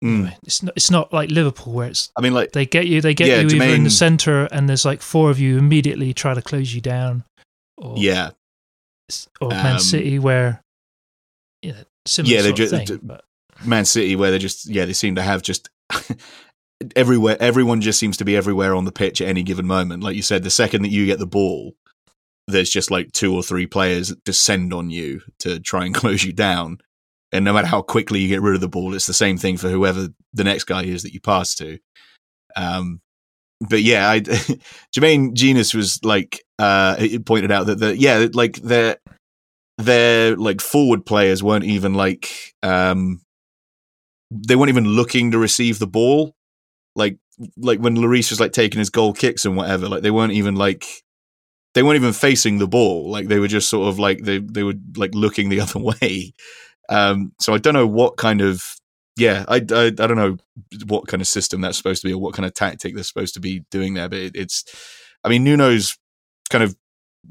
mm. It's not it's not like Liverpool where it's I mean, like, they get you they get Yeah, you either in the center and there's like four of you immediately try to close you down, or yeah, or Man um, City where Yeah. similar Yeah, they of ju- thing, d- but Man City, where they just, yeah, they seem to have just everywhere. Everyone just seems to be everywhere on the pitch at any given moment. Like you said, the second that you get the ball, there's just like two or three players that descend on you to try and close you down. And no matter how quickly you get rid of the ball, it's the same thing for whoever the next guy is that you pass to. Um, but yeah, I, Jermaine Jenas was like uh, pointed out that the yeah, like their their like forward players weren't even like um, they weren't even looking to receive the ball. Like like when Lloris was like taking his goal kicks and whatever, like they weren't even like they weren't even facing the ball. Like they were just sort of like they they were like looking the other way. Um, so I don't know what kind of yeah, I, I I don't know what kind of system that's supposed to be or what kind of tactic they're supposed to be doing there. But it, it's, I mean, Nuno's kind of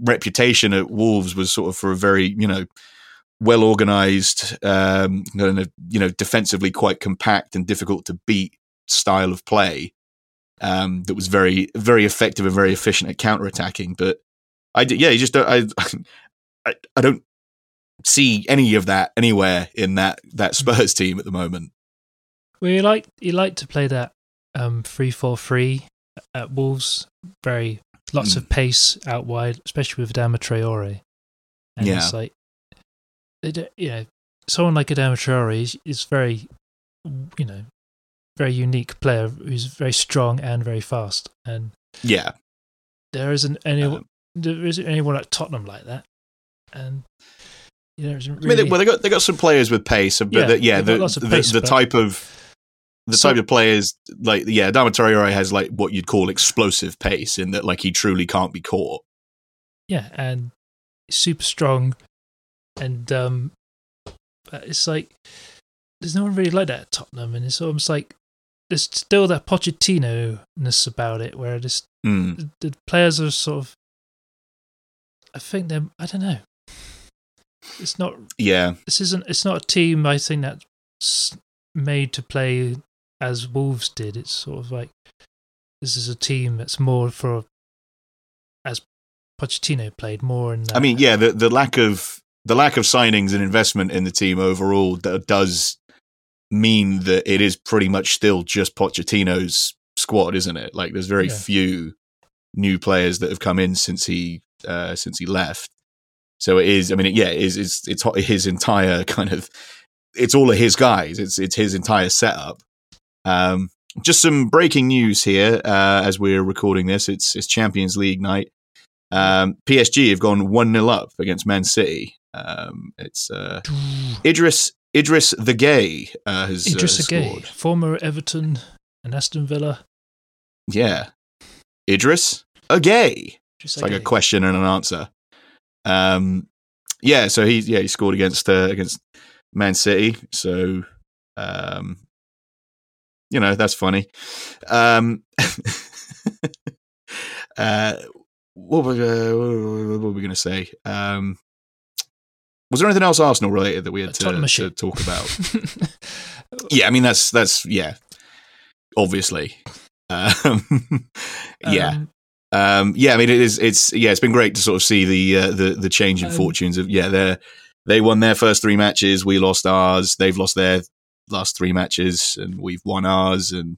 reputation at Wolves was sort of for a very you know well organized, um, you know defensively quite compact and difficult to beat style of play. Um, that was very very effective and very efficient at counter attacking. But I d- yeah, you just don't I, I I don't see any of that anywhere in that that Spurs team at the moment. well, you like you like to play that um three four three at Wolves. Very lots Mm. of pace out wide, especially with Adama Traore. And Yeah. it's like they do, you know someone like Adama Traore is, is very you know very unique player who's very strong and very fast. And Yeah, there isn't anyone Um, there isn't anyone at Tottenham like that. And you know, there isn't I mean, they, well, they got they got some players with pace, but Yeah, the, yeah, the the, pace, the but- type of the So- type of players like yeah, Adama Traore has like what you'd call explosive pace in that like he truly can't be caught. yeah and super strong. And um it's like there's no one really like that at Tottenham. And it's almost like there's still that Pochettino-ness about it where this Mm. the, the players are sort of I think they're I don't know it's not Yeah, this isn't it's not a team I think that's made to play as Wolves did. It's sort of like this is a team that's more for as Pochettino played more in. That. I mean, yeah, the the lack of the lack of signings and investment in the team overall does mean that it is pretty much still just Pochettino's squad, isn't it? Like, there's very Yeah. few new players that have come in since he uh, since he left. So it is. I mean, yeah, it is. It's it's his entire kind of. It's all of his guys. It's it's his entire setup. Um, just some breaking news here uh, as we're recording this. It's it's Champions League night. Um, PSG have gone one 0 up against Man City. Um, it's uh, Idris Idris the Gay uh, has Idris uh, Gay, scored. former Everton and Aston Villa. Yeah, Idris a Gay. It's like a question and an answer. Um, yeah, so he yeah he scored against uh, against Man City. So um, you know that's funny. Um, uh, what were, uh, what were we going to say? Um, was there anything else Arsenal related that we had to, to talk about? yeah, I mean that's that's yeah, obviously. Um, yeah, Um, um, yeah, I mean, it is. It's yeah, it's been great to sort of see the uh, the the change in Um, fortunes of yeah. They they won their first three matches. We lost ours. They've lost their last three matches, and we've won ours. And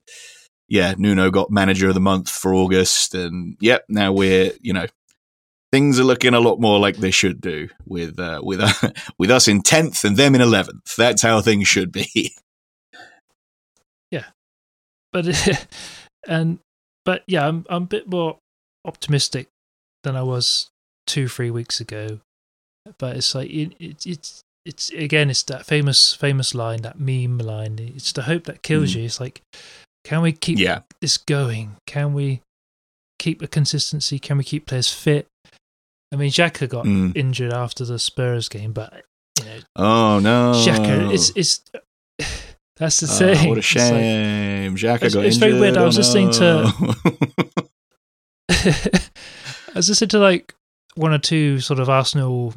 yeah, Nuno got manager of the month for August, and yep, now we're you know things are looking a lot more like they should do with uh, with uh, with us in tenth and them in eleventh. That's how things should be. Yeah, but and but yeah, I'm I'm a bit more optimistic than I was two three weeks ago. But it's like it, it it's it's again it's that famous famous line that meme line. It's the hope that kills Mm. you. It's like can we keep yeah, this going? Can we keep a consistency? Can we keep players fit? I mean, Xhaka got Mm. injured after the Spurs game, but you know, Oh no, Xhaka, it's it's that's the Oh, thing. what a It's like- shame. Xhaka It's- got it's injured. very weird. I was oh, listening to- no. I was listening to like one or two sort of Arsenal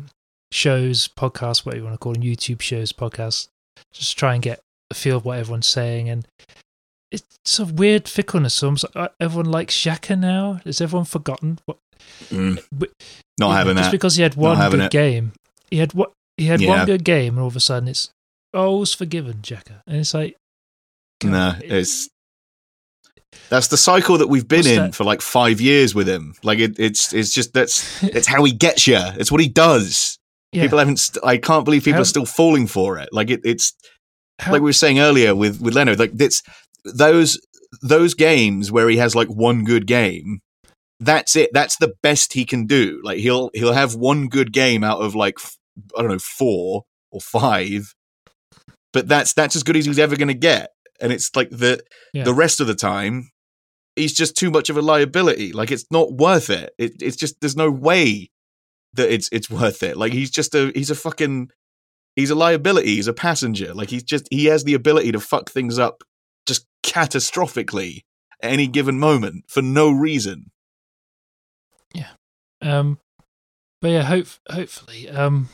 shows, podcasts, whatever you want to call them, YouTube shows, podcasts, just try and get a feel of what everyone's saying. And it's a weird fickleness. So uh, everyone likes Xhaka now. Has everyone forgotten what? Mm, But- not having just that. because he had one good it. game. He had what? He had Yeah. one good game, and all of a sudden it's all's forgiven, Xhaka. And it's like, No, it's that's the cycle that we've been What's in that? for like five years with him. Like it, it's it's just that's it's how he gets you. It's what he does. yeah, People haven't. St- I can't believe people How- are still falling for it. Like it, it's how- like we were saying earlier with with Leonard. Like it's those those games where he has like one good game. That's it. That's the best he can do. Like he'll he'll have one good game out of like i don't know four or five, but that's that's as good as he's ever going to get. And it's like the Yeah. the rest of the time, he's just too much of a liability. Like it's not worth it. it. It's just there's no way that it's it's worth it. Like he's just a he's a fucking he's a liability. He's a passenger. Like he's just he has the ability to fuck things up catastrophically at any given moment for no reason. Yeah. Um, but yeah, hope hopefully. Um,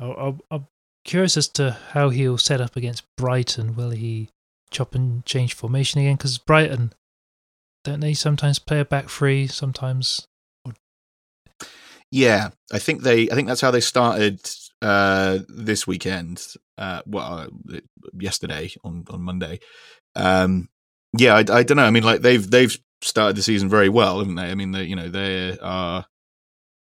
I'll, I'll, I'm curious as to how he'll set up against Brighton. Will he chop and change formation again? Because Brighton, don't they sometimes play a back three? Sometimes, Yeah, I think they. I think that's how they started uh, this weekend. Uh, well, uh, yesterday on on Monday. Um, yeah, I, I don't know. I mean, like they've they've started the season very well, haven't they? I mean, they you know they are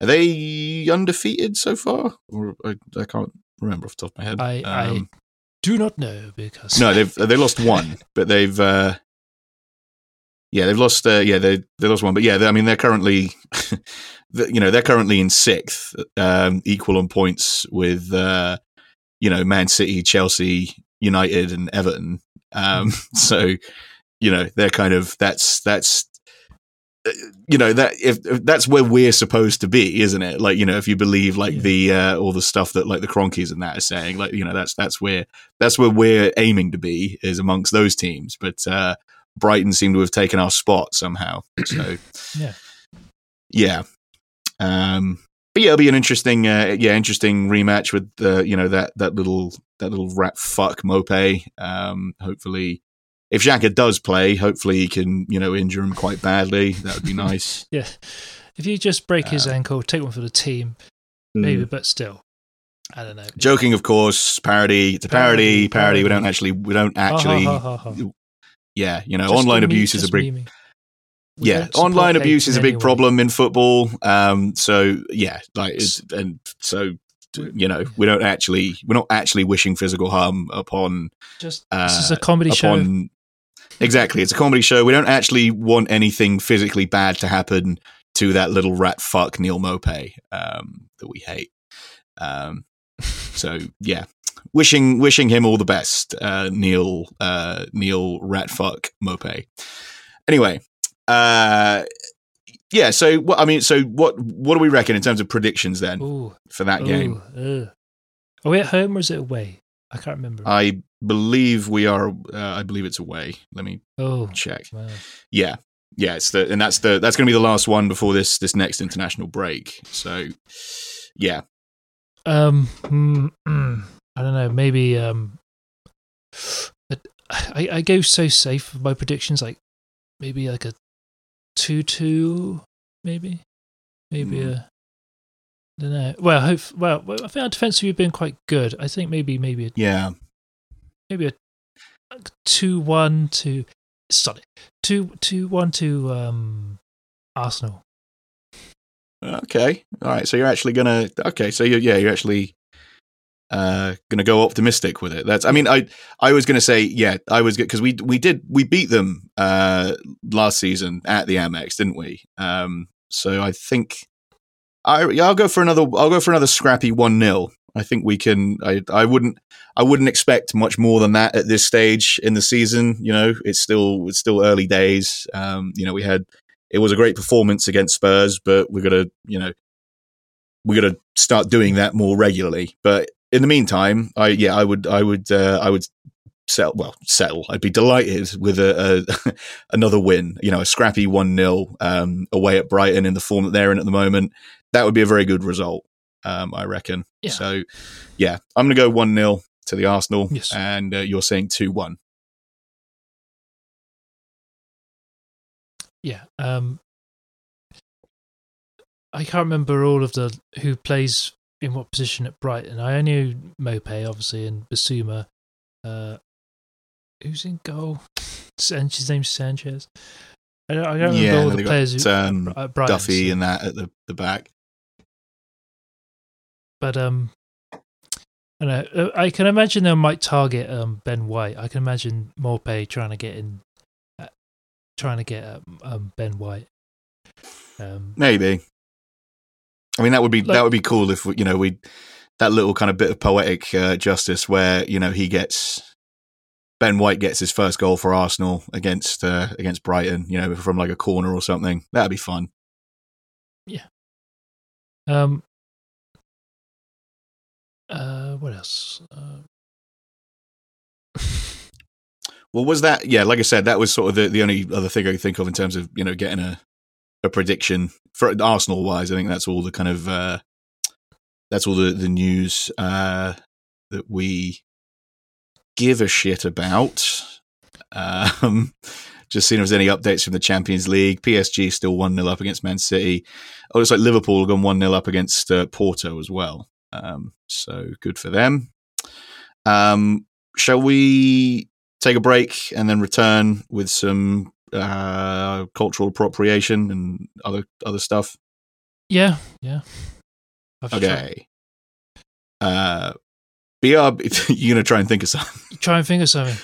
are they undefeated so far? Or I, I can't remember off the top of my head. I I Um, do not know because no, they've they lost one, but they've uh, yeah they've lost uh, yeah they they lost one, but yeah they, I mean they're currently you know they're currently in sixth, um, equal on points with uh, you know Man City, Chelsea, United, and Everton. Um, so you know they're kind of that's that's uh, you know that if, if that's where we're supposed to be isn't it like you know if you believe like Yeah. the uh all the stuff that like the Kroenkes and that are saying like you know that's that's where that's where we're aiming to be is amongst those teams but uh brighton seem to have taken our spot somehow so Yeah. yeah um but yeah it'll be an interesting uh yeah interesting rematch with uh you know that that little that little rat fuck mope um hopefully if Xhaka does play, hopefully he can, you know, injure him quite badly. That would be nice. yeah. If you just break his Uh, ankle, take one for the team, Mm. maybe, but still, I don't know. Joking, of course. Parody. It's a parody. Parody, Parody. We don't actually. We don't actually. ha, ha, ha. Yeah, you know, Just online abuse is a big. memeing. We Yeah, online abuse is a big any way. problem in football. Um. So yeah, like, and so you know, we don't actually. We're not actually wishing physical harm upon Just uh, this is a comedy show. exactly it's a comedy show we don't actually want anything physically bad to happen to that little rat fuck neil mope um, that we hate um, so yeah wishing wishing him all the best uh, neil uh, neil rat fuck mope anyway uh yeah so what i mean so what what do we reckon in terms of predictions then Ooh, for that game ugh. Are we at home or is it away? I can't remember. i believe we are uh, i believe it's away let me oh, check wow. Yeah, yeah. It's the and that's the that's going to be the last one before this this next international break. So, yeah, Um, mm, I don't know. Maybe um, I I go so safe with my predictions. Like maybe like a two-two, maybe, maybe Hmm. a. I don't know. Well, I hope. Well, I think our defense have been quite good. I think maybe maybe a, yeah, maybe a two one to sorry two two one to um Arsenal. Okay, all right. So you're actually gonna okay. So you're yeah, you're actually uh gonna go optimistic with it. That's I mean I I was gonna say yeah I was because we we did we beat them uh last season at the Amex didn't we? Um, so I think I I'll go for another I'll go for another scrappy one 0 I think we can. I I wouldn't I wouldn't expect much more than that at this stage in the season. You know, it's still it's still early days. Um, you know, we had it was a great performance against Spurs, but we're gonna you know we're gonna start doing that more regularly. But in the meantime, I yeah I would I would uh, I would settle well settle. I'd be delighted with a, a another win. You know, a scrappy one 0 um, away at Brighton in the form that they're in at the moment. That would be a very good result. Um, I reckon. Yeah. So, yeah, I'm going to go 1 0 to the Arsenal. Yes. And uh, you're saying 2 1. Yeah. Um, I can't remember all of the who plays in what position at Brighton. I only knew Mope, obviously, and Bissouma. Uh, who's in goal? His name's Sanchez. I don't, I don't remember Yeah, all the players got, who, um, at, Brighton. Duffy so- and that at the, the back. but um, I don't know. Uh, I can imagine they might target um Ben White. I can imagine Maupay trying to get in, uh, trying to get um, um Ben White. Um, Maybe. I mean, that would be Like- that would be cool if we, you know we that little kind of bit of poetic uh, justice where you know he gets Ben White gets his first goal for Arsenal against uh, against Brighton, you know, from like a corner or something. That'd be fun. Yeah. Um. Uh, what else? Uh, Well, was that? Yeah, like I said, that was sort of the, the only other thing I could think of in terms of you know getting a a prediction for Arsenal wise. I think that's all the kind of uh, that's all the the news uh, that we give a shit about. Um, just seeing if there's any updates from the Champions League. PSG still one 0 up against Man City. Oh, it's like Liverpool have gone one 0 up against uh, Porto as well. Um, so good for them. Um, shall we take a break and then return with some uh, cultural appropriation and other other stuff? yeah, yeah. Okay. Uh, BR, you're gonna try and think of something. try and think of something.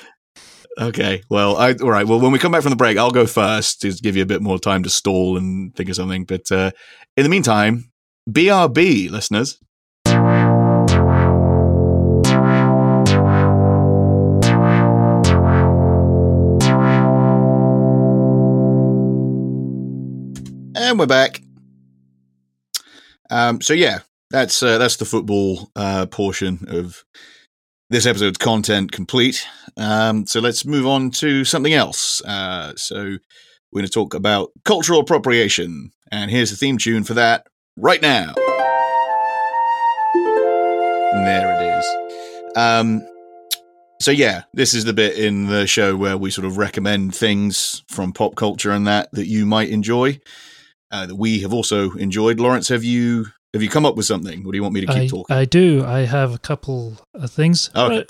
Okay. Well, I, all right. Well, when we come back from the break, I'll go first to give you a bit more time to stall and think of something. But uh, in the meantime, BRB listeners. And we're back. Um, so yeah, that's uh, that's the football uh, portion of this episode's content complete. Um, so let's move on to something else. Uh, so we're going to talk about cultural appropriation, and here's the theme tune for that right now. There it is. Um, so yeah, this is the bit in the show where we sort of recommend things from pop culture and that that you might enjoy, uh, that we have also enjoyed. Lawrence, have you have you come up with something, or do you want me to keep I, talking? I do. I have a couple of things. Okay.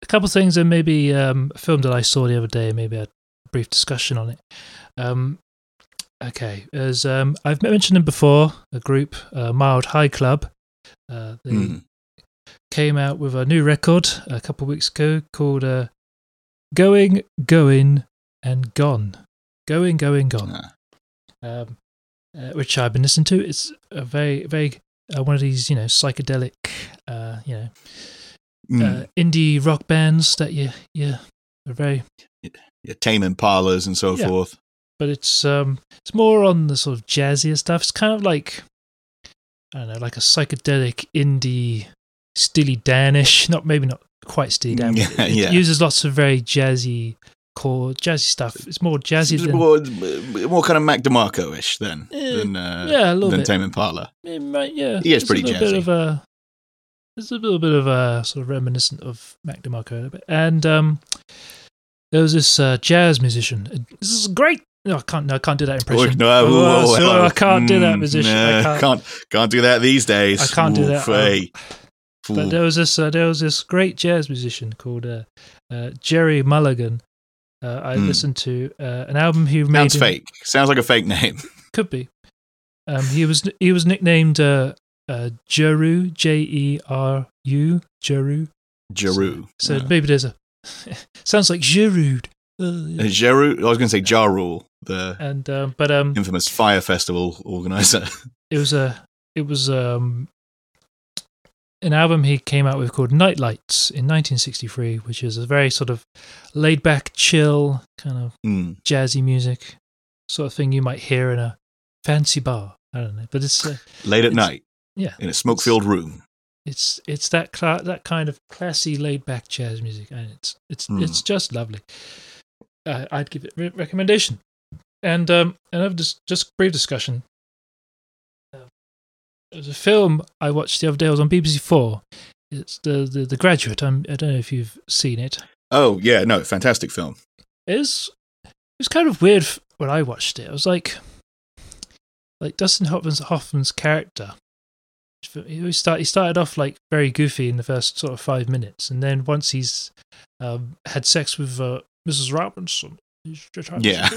A couple of things, and maybe um, a film that I saw the other day. Maybe a brief discussion on it. Um, okay, as um, I've mentioned them before, a group, uh, Mild High Club. Uh, they Hmm. came out with a new record a couple of weeks ago called uh, "Going, Going, and Gone." Going, going, gone Ah. Um, uh, which I've been listening to. It's a very, very uh, one of these, you know, psychedelic, uh, you know, Hmm. uh, indie rock bands that you, you are very. yeah, tame impalas and so Yeah. forth. But it's um, it's more on the sort of jazzier stuff. It's kind of like I don't know, like a psychedelic indie, Steely Danish. Not maybe not quite Steely Dan. Yeah, it, it yeah. uses lots of very jazzy core jazzy stuff. It's more jazzy It's than more, more kind of Mac DeMarco-ish then Eh, than uh, yeah, a little than bit. Tame Impala. It might, yeah, He is There's pretty a little bit of a, there's a little bit of a sort of reminiscent of Mac DeMarco a bit, and um, there was this uh, jazz musician. This is great. No, I can't. No, I can't do that impression. Oh, no, Oh, whoa, whoa, so. I can't do that Mm, musician. nah, I can't. can't can't do that these days. I can't do that. Hey. But there was this uh, there was this great jazz musician called uh, uh, Gerry Mulligan. Uh, I Hmm. listened to uh, an album he made. Sounds in- fake. Sounds like a fake name. Could be. Um, he was he was nicknamed uh, uh, Jeru J E R U Jeru. Jeru. So Yeah. maybe there's a sounds like Giroud. Uh, Uh, Jeru. I was going to say Ja Rule, the and um, but um, infamous Fyre Festival organizer. it was a it was um an album he came out with called Night Lights in 1963, which is a very sort of laid back, chill kind of Mm. jazzy music, sort of thing you might hear in a fancy bar. I don't know, but it's uh, Late at It's- night yeah, in a smoke-filled room. it's it's that cla- that kind of classy, laid back jazz music, and it's it's Hmm. it's just lovely. Uh, I'd give it re- recommendation, and um, another just just brief discussion. There's a film I watched the other day. It was on BBC Four. It's the the, the Graduate. I'm, I don't know if you've seen it. Oh yeah, no, fantastic film. It's it's kind of weird when I watched it. I was like, like Dustin Hoffman's Hoffman's character. He start he started off like very goofy in the first sort of five minutes, and then once he's um, had sex with uh, Mrs. Robinson, he's just Yeah.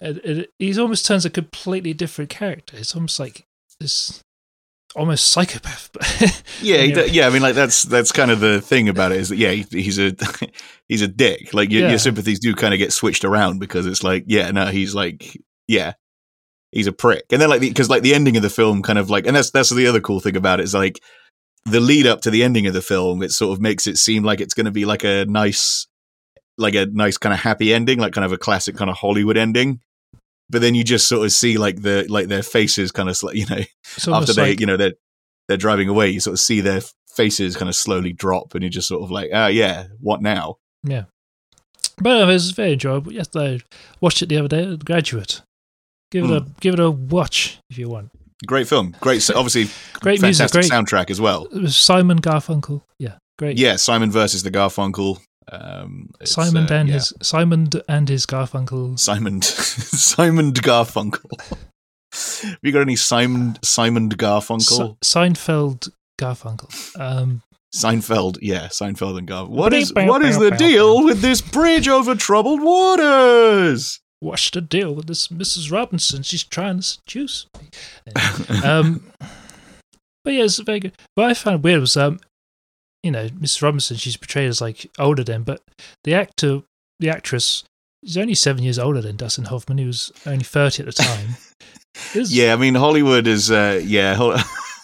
and, and he almost turns a completely different character. It's almost like this almost psychopath. Yeah, he Anyway. d- yeah. I mean, like that's that's kind of the thing about it is that yeah, he, he's a he's a dick. Like your, Yeah. your sympathies do kind of get switched around because it's like yeah, no, he's like yeah, he's a prick. And then like because like the ending of the film kind of like, and that's that's the other cool thing about it is like the lead up to the ending of the film. It sort of makes it seem like it's going to be like a nice like a nice kind of happy ending, like kind of a classic kind of Hollywood ending. But then you just sort of see like the like their faces kind of you know it's after they like you know they're they're driving away you sort of see their faces kind of slowly drop and you're just sort of like ah yeah what now Yeah. But it was very enjoyable. Yes, I watched it the other day. The Graduate. Give it a Hmm. give it a watch if you want. great film great obviously Great music. fantastic Great. soundtrack as well It was Simon Garfunkel. Yeah, great. yeah simon versus the garfunkel um Simon uh, and yeah. his Simon and his Garfunkel. simon simon garfunkel have you got any simon simon garfunkel Se- Seinfeld Garfunkel. Um, Seinfeld, yeah, Seinfeld and Garfunkel. What is what is the deal with this bridge over troubled waters? what's the deal with this Mrs. Robinson? She's trying to seduce me. um, but yeah, it's very good. What I found weird was, um, you know, Mrs. Robinson. She's portrayed as like older than, but the actor, the actress, is only seven years older than Dustin Hoffman. He was only thirty at the time. Was- yeah, I mean Hollywood is uh yeah, Hol-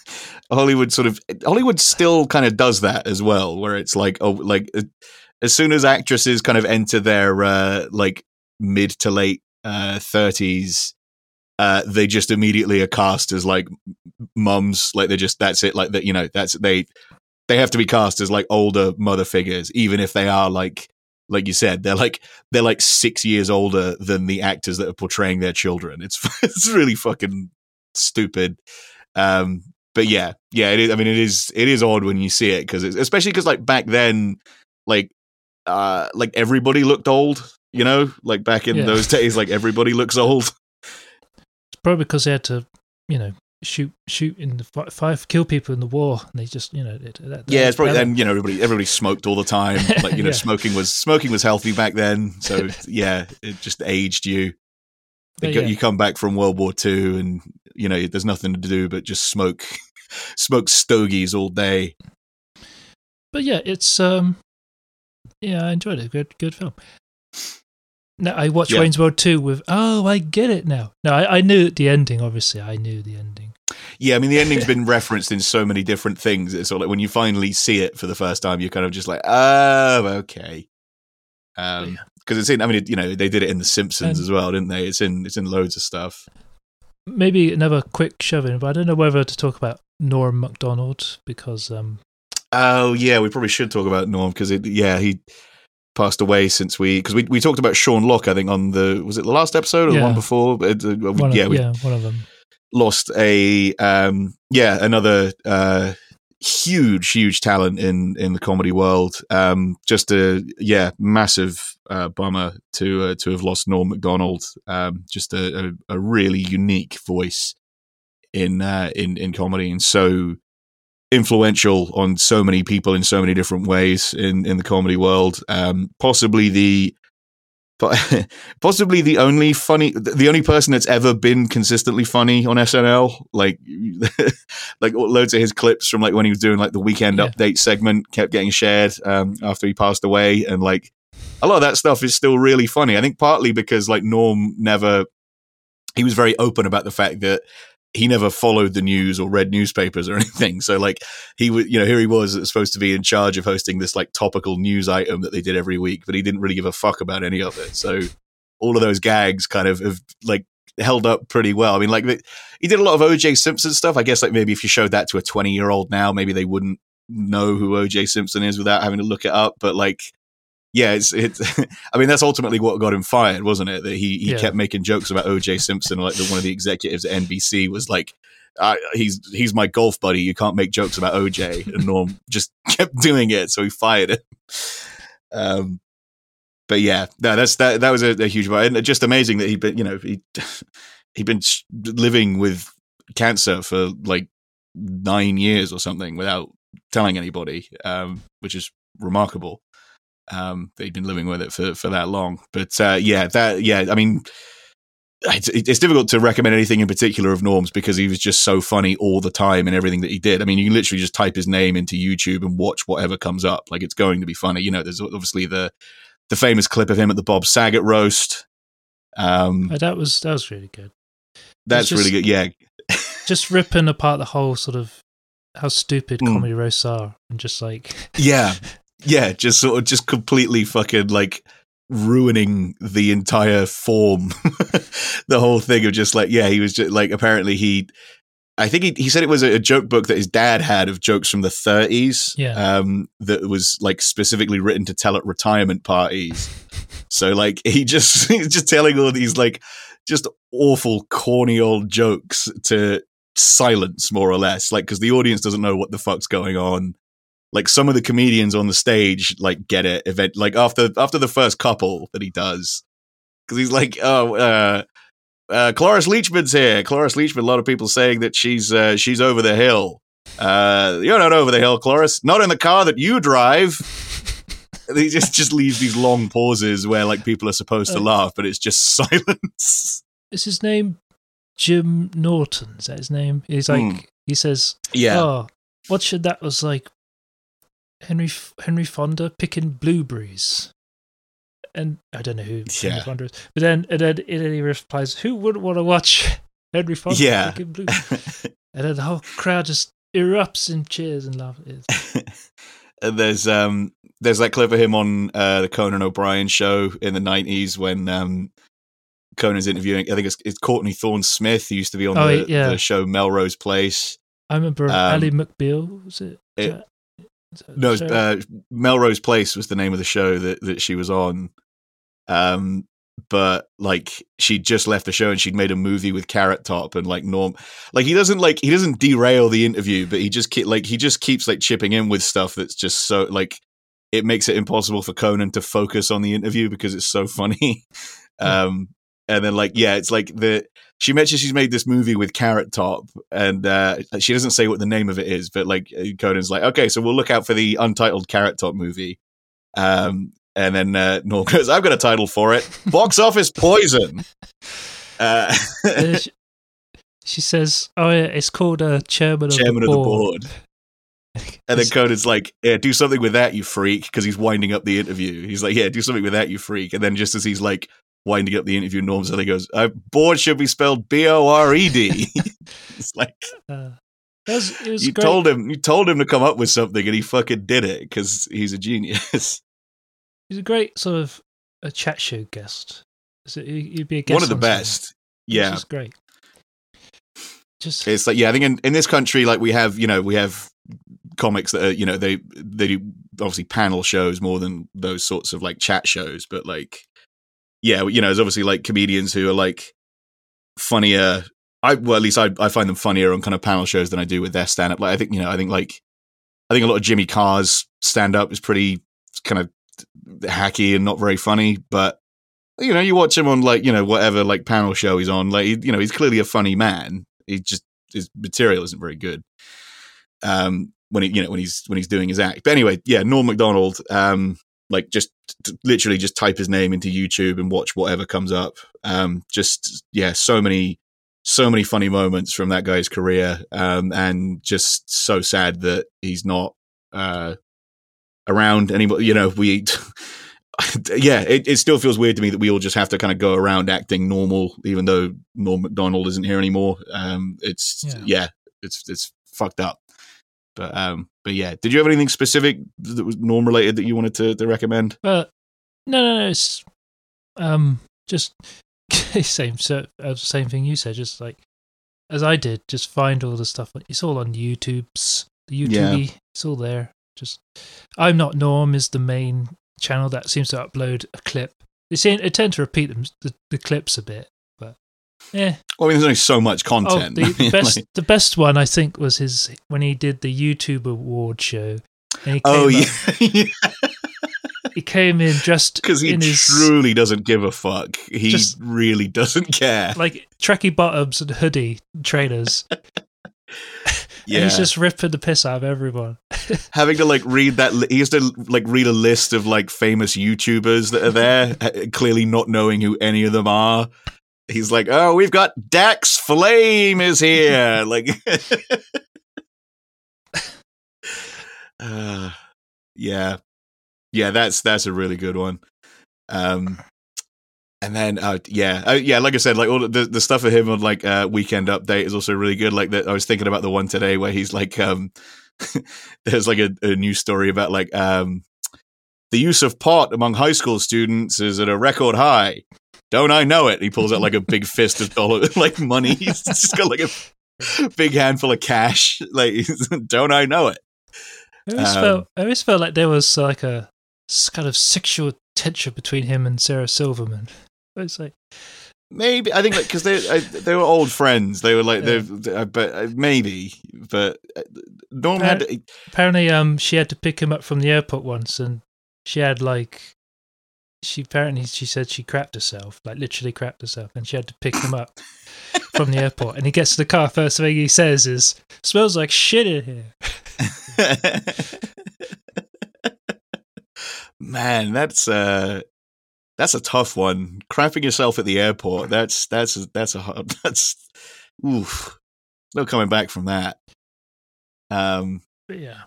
Hollywood sort of Hollywood still kind of does that as well where it's like oh like uh, as soon as actresses kind of enter their uh like mid to late uh 30s uh they just immediately are cast as like mums like they're just that's it like that you know that's they they have to be cast as like older mother figures even if they are like like you said they're like they're like 6 years older than the actors that are portraying their children. It's it's really fucking stupid. Um but yeah yeah it is i mean it is it is odd when you see it because especially because like back then like uh like everybody looked old you know? Like back in Yeah. those days like everybody looks old. It's probably because they had to, you know, shoot shoot in the fi- five kill people in the war, and they just, you know, it, that, yeah it's probably then you know everybody everybody smoked all the time like you know Yeah. smoking was smoking was healthy back then so yeah it just aged you go- yeah. you come back from world war ii and you know there's nothing to do but just smoke smoke stogies all day But yeah, it's um, yeah, I enjoyed it. Good, good film. Now I watched Yeah. Wayne's World two with. Oh, I get it now. No, I, I knew the ending. Obviously, I knew the ending. Yeah, I mean the ending's been referenced in so many different things. It's sort of like when you finally see it for the first time, you're kind of just like, oh, okay. Um, Yeah. because it's in. I mean, it, you know, they did it in The Simpsons And- as well, didn't they? It's in. It's in loads of stuff. Maybe another quick shove in, but I don't know whether to talk about Norm Macdonald because um, Oh yeah, we probably should talk about Norm because it. Yeah, he passed away since we because we we talked about Sean Lock. I think on the was it the last episode or the one before? Uh, we- one yeah, of, we yeah, one of them. Lost a um yeah another uh huge huge talent in in the comedy world um just a yeah massive uh bummer to uh, to have lost norm macdonald um just a, a, a really unique voice in uh in in comedy and so influential on so many people in so many different ways in in the comedy world. Um, possibly the possibly the only funny the only person that's ever been consistently funny on SNL like like loads of his clips from like when he was doing like the weekend Yeah. update segment kept getting shared um, after he passed away and like a lot of that stuff is still really funny I think partly because like Norm never he was very open about the fact that he never followed the news or read newspapers or anything. So like he was, you know, here he was supposed to be in charge of hosting this like topical news item that they did every week, but he didn't really give a fuck about any of it. So all of those gags kind of have like held up pretty well. I mean, like he did a lot of OJ Simpson stuff. I guess like maybe if you showed that to a 20 year old now, maybe they wouldn't know who OJ Simpson is without having to look it up. But like, yeah, it's it's. I mean, that's ultimately what got him fired, wasn't it? That he he Yeah. kept making jokes about OJ Simpson. Like the, one of the executives at NBC was like, uh, "He's he's my golf buddy. You can't make jokes about OJ." And Norm just kept doing it, so he fired him. Um, but yeah, no, that's that. That was a, a huge part, and just amazing that he'd been, you know, he he'd been living with cancer for like nine years or something without telling anybody, um, which is remarkable. Um, he'd been living with it for for that long. But uh, yeah, that yeah, I mean. It's, it's difficult to recommend anything in particular of Norm's because he was just so funny all the time and everything that he did. I mean, you can literally just type his name into YouTube and watch whatever comes up. Like it's going to be funny. You know, there's obviously the the famous clip of him at the Bob Saget roast. Um, Uh, that was that was really good. that's just- really good. Yeah, Just ripping apart the whole sort of how stupid Mm. comedy roasts are, and just like yeah, yeah. Just sort of just completely fucking like ruining the entire form. the whole thing of just like yeah, he was just like apparently he. I think he, he said it was a, a joke book that his dad had of jokes from the 30s. Yeah. Um, that was like specifically written to tell at retirement parties. So like he just he's just telling all these like just awful corny old jokes to silence more or less like because the audience doesn't know what the fuck's going on like some of the comedians on the stage like get it event like after after the first couple that he does because he's like oh uh uh Cloris Leachman's here Cloris Leachman a lot of people saying that she's uh she's over the hill uh you're not over the hill Cloris not in the car that you drive he just just leaves these long pauses where like people are supposed to Uh, laugh but it's just silence is his name Jim Norton? Is that his name? He's like Hmm. he says, yeah "Oh, what should that was like." Henry Henry Fonda picking blueberries, and I don't know who Henry Yeah. Fonda is, but then and then, and then he replies, "Who wouldn't want to watch Henry Fonda Yeah. picking blueberries?" and then the whole crowd just erupts in cheers and laugh. It's- there's um there's that clip of him on uh, the Conan O'Brien show in the nineties when um Conan's interviewing. I think it's, it's Courtney Thorne Smith. Who used to be on Oh, the, yeah. the show Melrose Place. I remember Um, Ally McBeal. Was it? it- Is that- is that No, uh, Melrose Place was the name of the show that that she was on. Um, but like she just left the show and she'd made a movie with Carrot Top and like Norm. Like he doesn't like he doesn't derail the interview, but he just keep like he just keeps like chipping in with stuff that's just so like it makes it impossible for Conan to focus on the interview because it's so funny. Yeah. Um, and then like yeah, it's like the she mentions she's made this movie with Carrot Top, and uh, she doesn't say what the name of it is, but like Conan's like, okay, so we'll look out for the untitled Carrot Top movie. Um, and then uh, Norm goes, I've got a title for it: Box Office Poison. Uh, Uh, she, she says, "Oh yeah, it's called uh, chairman of chairman the of the board." board. And then Conan's like, "Yeah, do something with that, you freak," because he's winding up the interview. He's like, "Yeah, do something with that, you freak." And then just as he's like winding up the interview, Norm suddenly goes, "Board should be spelled B O R E D." It's like Uh, that was, it was you great. told him, you told him to come up with something, and he fucking did it because he's a genius. He's a great sort of a chat show guest. So he- he'd be a guest One of the something. best. Which Yeah, is great. Just it's like yeah, I think in, in this country, like we have, you know, we have comics that are, you know, they they do obviously panel shows more than those sorts of like chat shows, but like yeah, you know, there's obviously like comedians who are like funnier. I well, at least I I find them funnier on kind of panel shows than I do with their stand up. Like I think you know, I think like I think a lot of Jimmy Carr's stand up is pretty kind of hacky and not very funny, but you know, you watch him on like you know whatever like panel show he's on, like you know, he's clearly a funny man. He just his material isn't very good. Um, when he you know when he's when he's doing his act. But anyway, yeah, Norm Macdonald. Um, like just t- literally just type his name into YouTube and watch whatever comes up. Um, just yeah, so many so many funny moments from that guy's career, um, and just so sad that he's not uh, around anymore. You know, we. yeah, it, it still feels weird to me that we all just have to kind of go around acting normal, even though Norm Macdonald isn't here anymore. Um, it's yeah. yeah, it's it's fucked up. But um, but yeah, did you have anything specific that was Norm related that you wanted to, to recommend? Uh, no, no, no. It's um just same so uh, same thing you said. Just like as I did, just find all the stuff. It's all on YouTube's the YouTube. Yeah. It's all there. Just I'm not Norm is the main channel that seems to upload a clip. They seem they tend to repeat them the, the clips a bit, yeah. Well, I mean, there's only so much oh, content. Oh, the best like... the best one I think was his when he did the YouTube award show. oh yeah. he came in just because he his, truly doesn't give a fuck. He just, really doesn't care. Like tracky bottoms and hoodie trainers. Yeah. And he's just ripping the piss out of everyone. Having to like read that, he has to like read a list of like famous YouTubers that are there, clearly not knowing who any of them are. He's like, oh, we've got Dax Flame is here. like, uh, yeah, yeah, that's that's a really good one. Um, and then uh, yeah uh, yeah like i said like all the, the stuff of him on like uh, weekend update is also really good like that i was thinking about the one today where he's like um there's like a, a news story about like um the use of pot among high school students is at a record high don't i know it he pulls out like a big fist of dollar like money he's just got like a big handful of cash like don't i know it I always, um, felt, I always felt like there was like a kind of sexual tension between him and Sarah Silverman. It's like maybe I think because they they were old friends. They were like yeah. they, uh, but uh, maybe. But uh, Norm had apparently um she had to pick him up from the airport once, and she had like she apparently she said she crapped herself, like literally crapped herself, and she had to pick him up from the airport. And he gets to the car. First thing he says is, "Smells like shit in here." Man, that's uh that's a tough one. Crapping yourself at the airport. That's that's that's a that's oof. No coming back from that. Um. But yeah.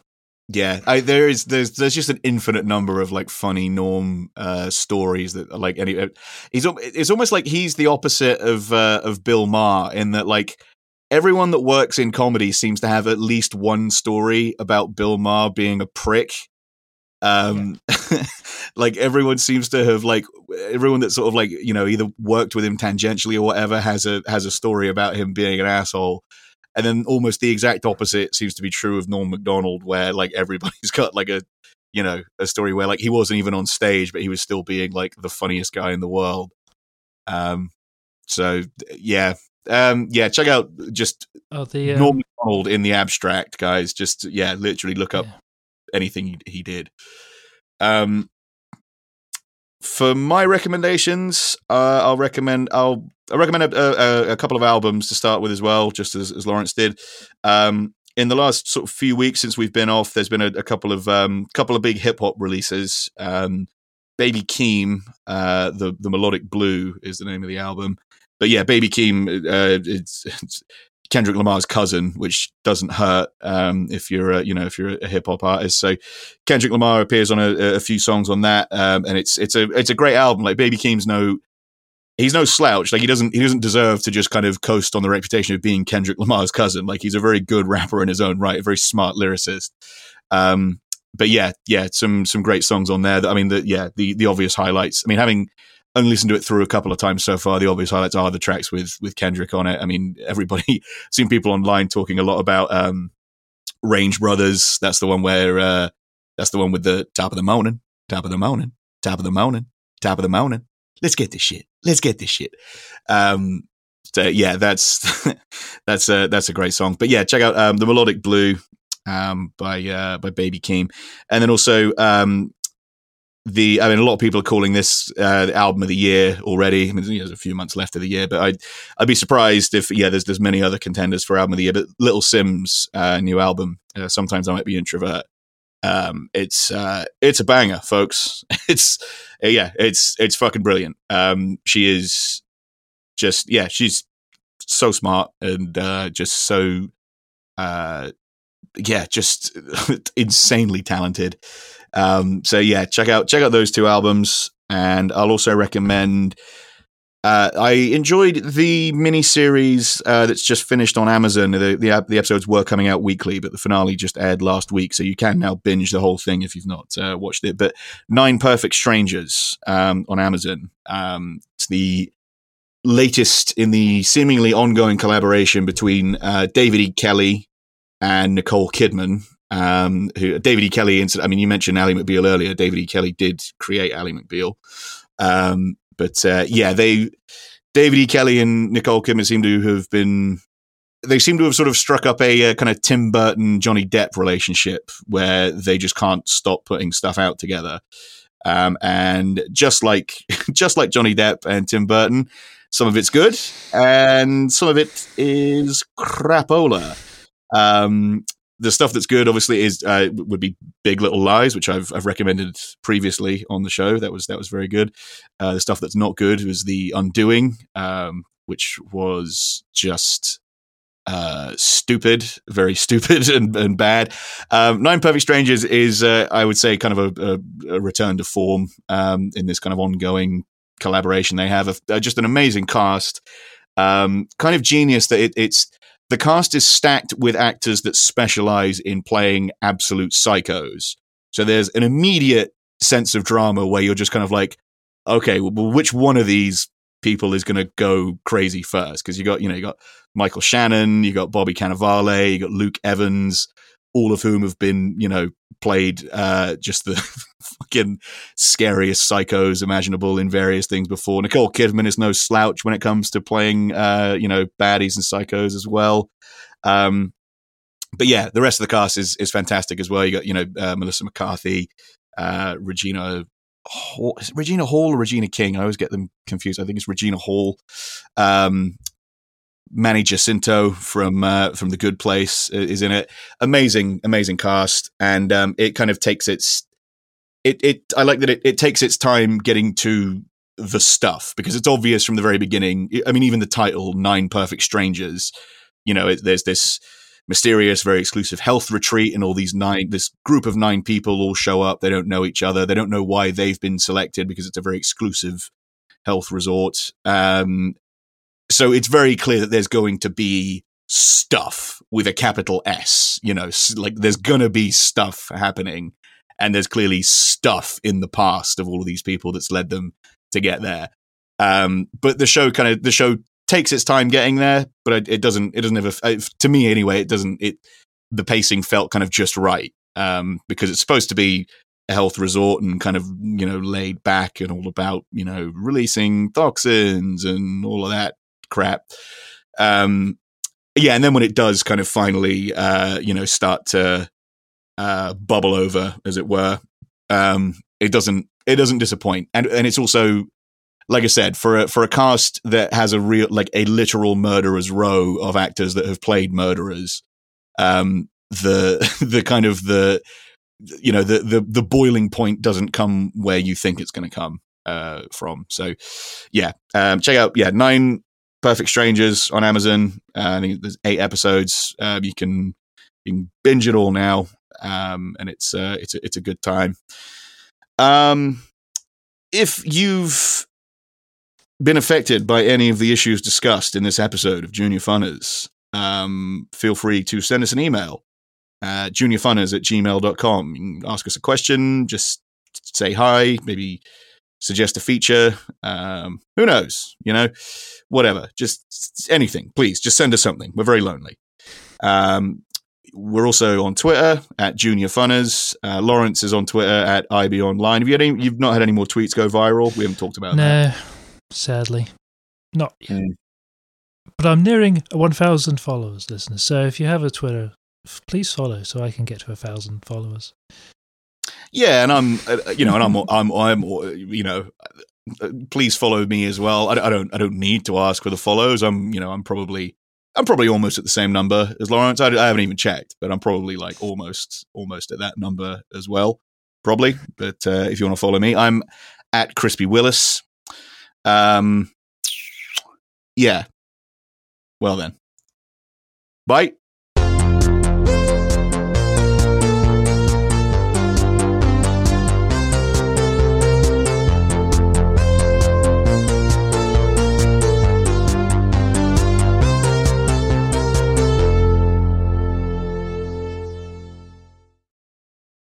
Yeah, I, there is there's there's just an infinite number of like funny Norm uh, stories that are like any. Uh, he's it's almost like he's the opposite of uh, of Bill Maher in that like everyone that works in comedy seems to have at least one story about Bill Maher being a prick um yeah. like everyone seems to have like everyone that sort of like you know either worked with him tangentially or whatever has a has a story about him being an asshole and then almost the exact opposite seems to be true of Norm Macdonald where like everybody's got like a you know a story where like he wasn't even on stage but he was still being like the funniest guy in the world. Um so yeah. Um yeah check out just oh, the, um, Norm Macdonald in the abstract guys. Just yeah literally look up yeah. anything he, he did. Um, for my recommendations, uh, I'll recommend I'll I recommend a, a, a, couple of albums to start with as well, just as, as Lawrence did. Um, in the last sort of few weeks since we've been off, there's been a, a couple of um, couple of big hip hop releases. Um, Baby Keem, uh, the the melodic blue is the name of the album. But yeah, Baby Keem, uh, it's, it's Kendrick Lamar's cousin, which doesn't hurt um, if you're a, you know if you're a hip hop artist. So Kendrick Lamar appears on a, a few songs on that, um, and it's it's a it's a great album. Like Baby Keem's no he's no slouch. Like he doesn't he doesn't deserve to just kind of coast on the reputation of being Kendrick Lamar's cousin. Like he's a very good rapper in his own right, a very smart lyricist. Um, but yeah, yeah, some some great songs on there. That, I mean, the yeah the the obvious highlights. I mean, having only listened to it through a couple of times so far. The obvious highlights are the tracks with with Kendrick on it. I mean, everybody seen people online talking a lot about um, Range Brothers. That's the one where uh, that's the one with the top of the morning, top of the morning, top of the morning, top of the morning. Let's get this shit. Let's get this shit. Um, so yeah, that's that's a that's a great song. But yeah, check out um, the melodic blue um, by uh, by Baby Keem, and then also um, the I mean, a lot of people are calling this uh, the album of the year already. I mean, there's a few months left of the year, but I'd I'd be surprised if yeah, there's there's many other contenders for album of the year. But Little Simz uh, new album, uh, sometimes I might be introvert. Um, it's uh, it's a banger, folks. It's yeah, it's it's fucking brilliant. Um, she is just yeah, she's so smart and uh, just so uh, yeah, just insanely talented. Um, so yeah, check out check out those two albums, and I'll also recommend. Uh, I enjoyed the mini series uh, that's just finished on Amazon. The, the, the episodes were coming out weekly, but the finale just aired last week, so you can now binge the whole thing if you've not uh, watched it. But Nine Perfect Strangers um, on Amazon. Um, it's the latest in the seemingly ongoing collaboration between uh, David E. Kelley and Nicole Kidman. Um, who David E. Kelley? I mean, you mentioned Ally McBeal earlier. David E. Kelley did create Ally McBeal, um, but uh, yeah, they David E. Kelley and Nicole Kidman seem to have been. They seem to have sort of struck up a, a kind of Tim Burton Johnny Depp relationship where they just can't stop putting stuff out together. Um, and just like just like Johnny Depp and Tim Burton, some of it's good and some of it is crapola. Um, the stuff that's good, obviously, is uh, would be Big Little Lies, which I've, I've recommended previously on the show. That was that was very good. Uh, the stuff that's not good was The Undoing, um, which was just uh, stupid, very stupid and, and bad. Um, Nine Perfect Strangers is, uh, I would say, kind of a, a, a return to form um, in this kind of ongoing collaboration they have. A, just an amazing cast, um, kind of genius that it, it's the cast is stacked with actors that specialize in playing absolute psychos. So there's an immediate sense of drama where you're just kind of like, okay, well, which one of these people is going to go crazy first? Because you got, you know, you got Michael Shannon, you got Bobby Cannavale, you got Luke Evans, all of whom have been, you know, played uh, just the fucking scariest psychos imaginable in various things before. Nicole Kidman is no slouch when it comes to playing, uh, you know, baddies and psychos as well. Um, but yeah, the rest of the cast is is fantastic as well. You got, you know, uh, Melissa McCarthy, uh, Regina Hall, Regina Hall or Regina King. I always get them confused. I think it's Regina Hall. Um, Manny Jacinto from uh, from The Good Place is in it. Amazing, amazing cast, and um, it kind of takes its it it. I like that it, it takes its time getting to the stuff because it's obvious from the very beginning. I mean, even the title Nine Perfect Strangers. You know, it, there's this mysterious, very exclusive health retreat, and all these nine, this group of nine people all show up. They don't know each other. They don't know why they've been selected because it's a very exclusive health resort. Um, so it's very clear that there's going to be stuff with a capital S. You know, like there's going to be stuff happening, and there's clearly stuff in the past of all of these people that's led them to get there. Um, but the show kind of the show takes its time getting there, but it, doesn't. It doesn't ever. To me, anyway, it doesn't. It the pacing felt kind of just right um, because it's supposed to be a health resort and kind of you know laid back and all about you know releasing toxins and all of that crap. Um, yeah, and then when it does kind of finally, uh, you know, start to uh, bubble over, as it were, um, it doesn't it doesn't disappoint, and and it's also like I said, for a for a cast that has a real like a literal murderers row of actors that have played murderers, um, the the kind of the you know the the the boiling point doesn't come where you think it's going to come uh, from. So yeah, um, check out yeah nine Perfect Strangers on Amazon. Uh, I think there's eight episodes. Um, you can you can binge it all now, um, and it's uh, it's a, it's a good time. Um, if you've been affected by any of the issues discussed in this episode of Junior Funners, um, feel free to send us an email uh, juniorfunners at gmail.com. You can ask us a question, just say hi, maybe suggest a feature. Um, who knows? You know, whatever. Just anything, please. Just send us something. We're very lonely. Um, we're also on Twitter at Junior Funners. Uh, Lawrence is on Twitter at IB Online. Have you had any, you've not had any more tweets go viral? We haven't talked about that. no, that. sadly, not yet. Mm. But I'm nearing 1,000 followers, listeners. So if you have a Twitter, please follow so I can get to a thousand followers. Yeah, and I'm, uh, you know, and I'm, I'm, I'm, uh, you know, uh, please follow me as well. I, I don't, I don't need to ask for the follows. I'm, you know, I'm probably, I'm probably almost at the same number as Lawrence. I, I haven't even checked, but I'm probably like almost, almost at that number as well, probably. But uh, if you want to follow me, I'm at Crispy Willis. Um, yeah. Well then, bye.